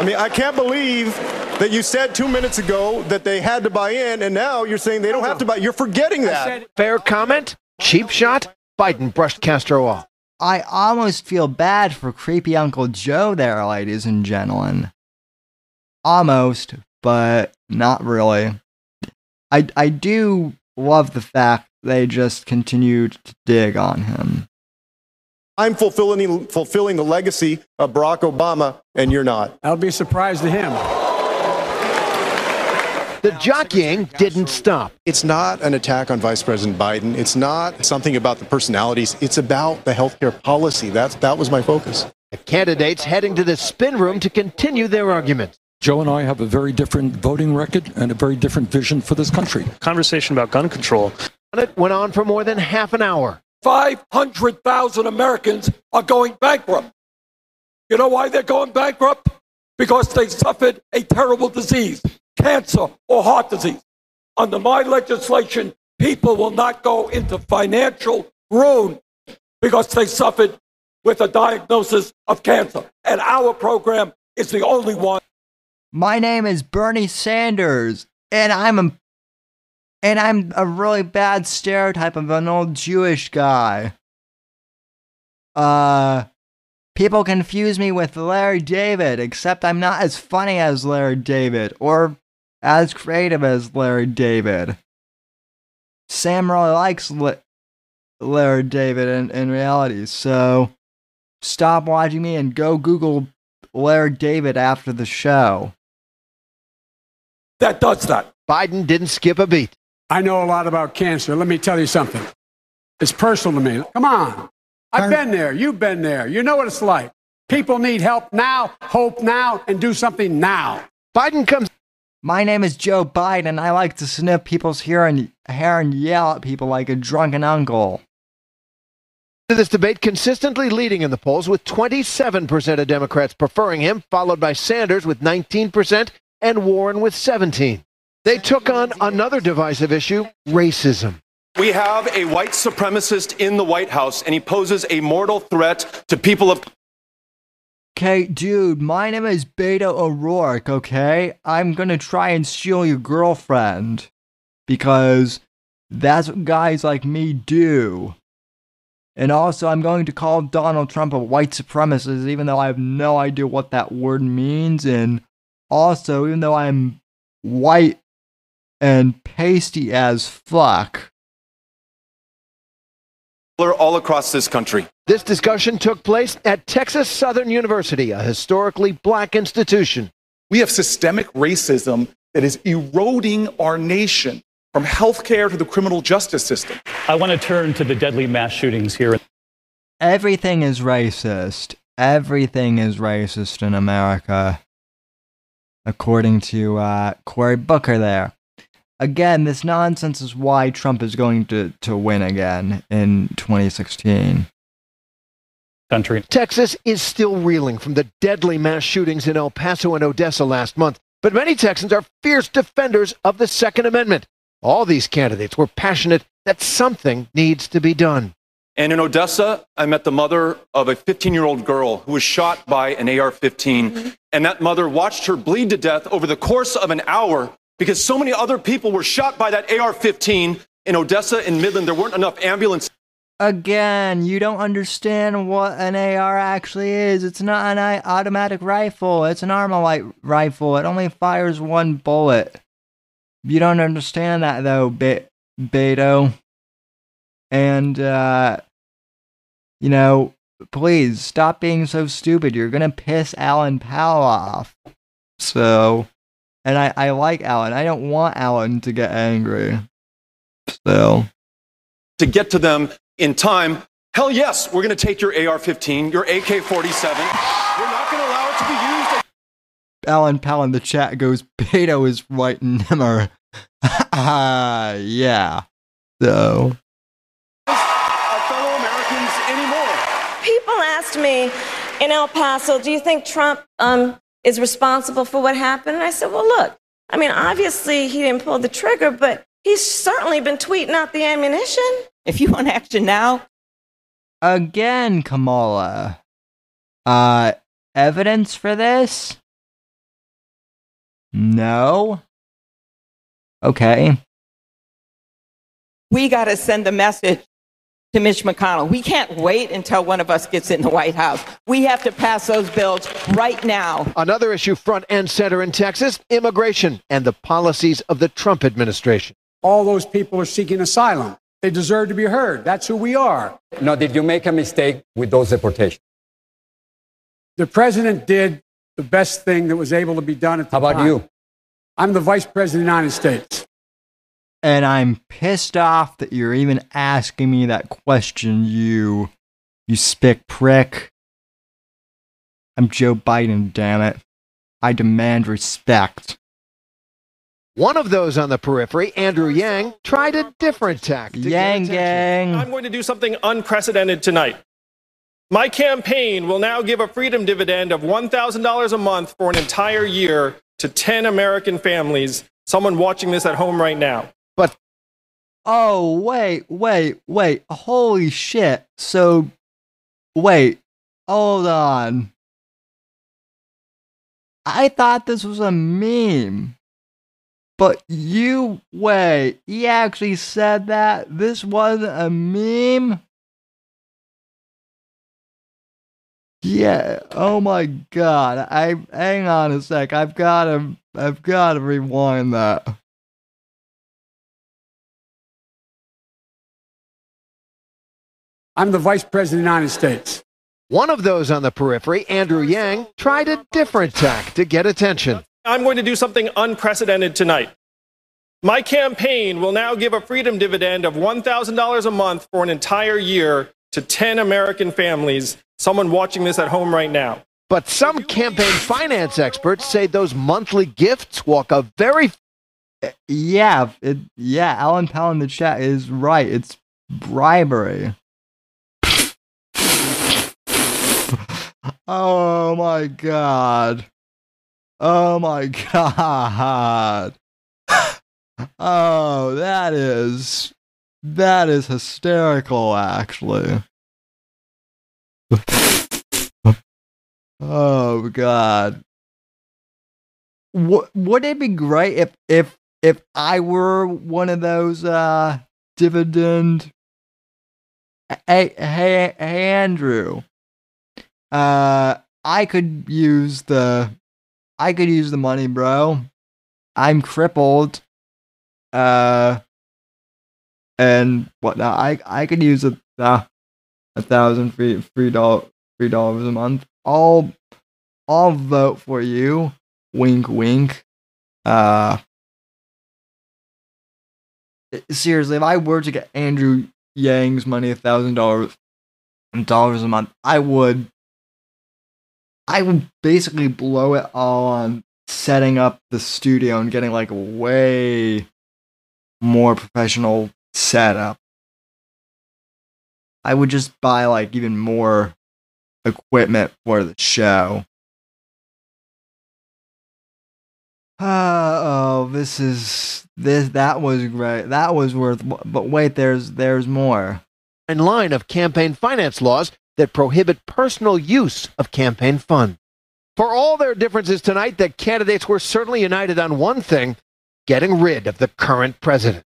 I mean, I can't believe that you said two minutes ago that they had to buy in, and now you're saying they don't have to buy. You're forgetting that. Fair comment? Cheap shot? Biden brushed Castro off. I almost feel bad for creepy Uncle Joe there, ladies and gentlemen. Almost, but not really. I, I do love the fact they just continued to dig on him. I'm fulfilling, fulfilling the legacy of Barack Obama, and you're not. That'll be a surprise to him. The jockeying didn't stop. It's not an attack on Vice President Biden. It's not something about the personalities. It's about the healthcare policy. That's, that was my focus. The candidates heading to the spin room to continue their argument. Joe and I have a very different voting record and a very different vision for this country. Conversation about gun control. It went on for more than half an hour. 500,000 Americans are going bankrupt. You know why they're going bankrupt? Because they suffered a terrible disease, cancer or heart disease. Under my legislation, people will not go into financial ruin because they suffered with a diagnosis of cancer. And our program is the only one. My name is Bernie Sanders, and I'm a and I'm a really bad stereotype of an old Jewish guy. Uh, people confuse me with Larry David, except I'm not as funny as Larry David or as creative as Larry David. Sam really likes Larry David in, in reality, so stop watching me and go Google Larry David after the show. That does that. Biden didn't skip a beat. I know a lot about cancer. Let me tell you something. It's personal to me. Come on. I've been there. You've been there. You know what it's like. People need help now, hope now, and do something now. Biden comes. My name is Joe Biden. And I like to sniff people's hair and, hair and yell at people like a drunken uncle. To this debate consistently leading in the polls with 27% of Democrats preferring him, followed by Sanders with 19% and Warren with 17. They took on another divisive issue, racism. We have a white supremacist in the White House, and he poses a mortal threat to people of. Okay, dude, my name is Beta O'Rourke, okay? I'm gonna try and steal your girlfriend. Because that's what guys like me do. And also, I'm going to call Donald Trump a white supremacist, even though I have no idea what that word means. And also, even though I'm white and pasty as fuck. All across this country. This discussion took place at Texas Southern University, a historically black institution. We have systemic racism that is eroding our nation from healthcare to the criminal justice system. I want to turn to the deadly mass shootings here. Everything is racist. Everything is racist in America, according to uh, Cory Booker there. Again, this nonsense is why Trump is going to, to win again in 2016. Country. Texas is still reeling from the deadly mass shootings in El Paso and Odessa last month, but many Texans are fierce defenders of the Second Amendment. All these candidates were passionate that something needs to be done. And in Odessa, I met the mother of a 15 year old girl who was shot by an AR 15. And that mother watched her bleed to death over the course of an hour because so many other people were shot by that AR 15 in Odessa and Midland. There weren't enough ambulances. Again, you don't understand what an AR actually is. It's not an automatic rifle, it's an Armalite rifle. It only fires one bullet. You don't understand that though, Be- Beto. And, uh, you know, please stop being so stupid. You're gonna piss Alan Powell off. So, and I, I like Alan. I don't want Alan to get angry. So, to get to them in time. Hell yes, we're going to take your AR 15, your AK 47. We're not going to allow it to be used. Alan Powell in the chat goes, Beto is right nimmer. Ah, <laughs> yeah. So. fellow Americans anymore. People asked me in El Paso, do you think Trump um, is responsible for what happened? And I said, well, look, I mean, obviously he didn't pull the trigger, but he's certainly been tweeting out the ammunition. If you want action now. Again, Kamala. Uh, evidence for this? No. Okay. We got to send a message to Mitch McConnell. We can't wait until one of us gets in the White House. We have to pass those bills right now. Another issue front and center in Texas immigration and the policies of the Trump administration. All those people are seeking asylum. They deserve to be heard. That's who we are. Now, did you make a mistake with those deportations? The president did the best thing that was able to be done at the time. How about time. you? I'm the vice president of the United States. And I'm pissed off that you're even asking me that question, you you spick prick. I'm Joe Biden, damn it. I demand respect. One of those on the periphery, Andrew Yang, tried a different tactic. to get Yang gang. I'm going to do something unprecedented tonight. My campaign will now give a freedom dividend of $1,000 a month for an entire year to 10 American families. Someone watching this at home right now. But Oh, wait, wait, wait. Holy shit. So, wait, hold on. I thought this was a meme. But you, wait, he actually said that? This wasn't a meme? Yeah, oh my god. I, hang on a sec. I've gotta, I've gotta rewind that. I'm the vice president of the United States. One of those on the periphery, Andrew Yang, tried a different tack to get attention. I'm going to do something unprecedented tonight. My campaign will now give a freedom dividend of $1,000 a month for an entire year to 10 American families, someone watching this at home right now. But some campaign finance experts say those monthly gifts walk a very Yeah, it, yeah, Alan Powell in the chat is right. It's bribery. Oh my god. Oh my <laughs> god. Oh, that is that is hysterical actually. <laughs> oh god. Would it be great if if if I were one of those uh dividend hey hey hey Andrew uh I could use the I could use the money bro. I'm crippled. Uh and whatnot I I could use a uh, a thousand free free dollar free dollars a month. I'll I'll vote for you. Wink wink. Uh seriously, if I were to get Andrew Yang's money, a thousand dollars dollars a month, I would I would basically blow it all on setting up the studio and getting like a way more professional setup. I would just buy like even more equipment for the show. Uh, oh, this is this that was great. That was worth. But wait, there's there's more. In line of campaign finance laws that prohibit personal use of campaign funds. For all their differences tonight, the candidates were certainly united on one thing: getting rid of the current president.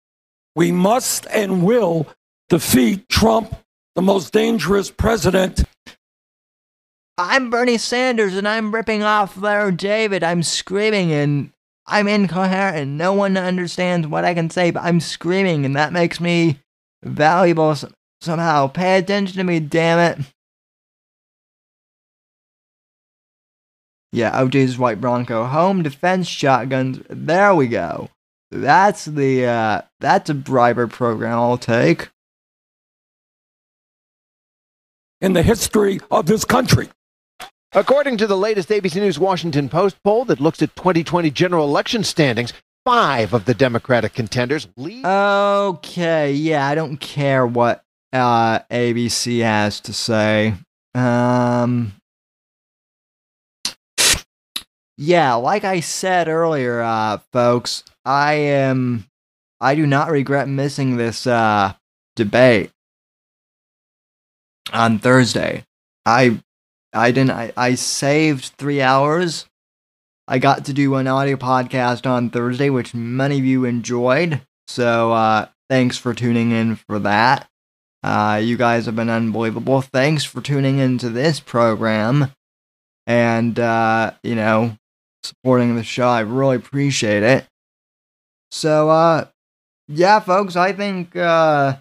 We must and will defeat Trump, the most dangerous president I'm Bernie Sanders and I'm ripping off Larry David. I'm screaming and I'm incoherent and no one understands what I can say, but I'm screaming and that makes me valuable somehow. Pay attention to me, damn it. Yeah, OJ's White Bronco. Home defense shotguns. There we go. That's the, uh, that's a briber program I'll take. In the history of this country. According to the latest ABC News Washington Post poll that looks at 2020 general election standings, five of the Democratic contenders lead. Okay, yeah, I don't care what uh, ABC has to say. Um, yeah, like I said earlier, uh, folks, I am. I do not regret missing this uh, debate on Thursday. I I didn't. I, I saved three hours. I got to do an audio podcast on Thursday, which many of you enjoyed. So uh, thanks for tuning in for that. Uh, you guys have been unbelievable. Thanks for tuning into this program and, uh, you know, supporting the show. I really appreciate it. So, uh, yeah, folks, I think, uh,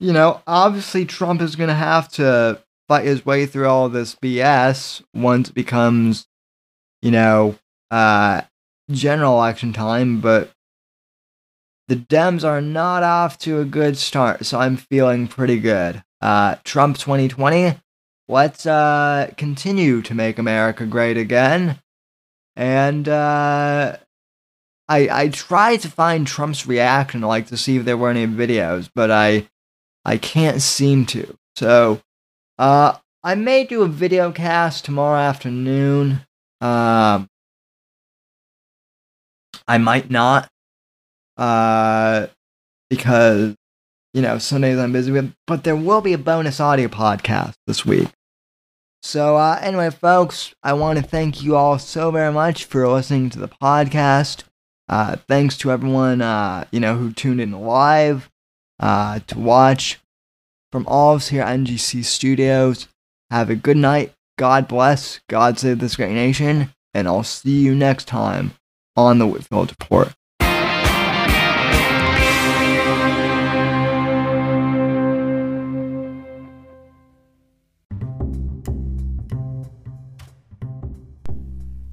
you know, obviously Trump is going to have to fight his way through all this BS once it becomes, you know, uh, general election time, but the Dems are not off to a good start, so I'm feeling pretty good. Uh, Trump 2020, let's uh, continue to make America great again. And uh, I I tried to find Trump's reaction, like to see if there were any videos, but I I can't seem to. So uh, I may do a video cast tomorrow afternoon. Um, I might not. Uh, because you know Sundays I'm busy with, but there will be a bonus audio podcast this week. So uh, anyway, folks, I want to thank you all so very much for listening to the podcast. Uh, thanks to everyone uh, you know who tuned in live uh, to watch. From all of us here at NGC Studios, have a good night. God bless. God save this great nation. And I'll see you next time on the Whitfield Report.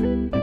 Thank you.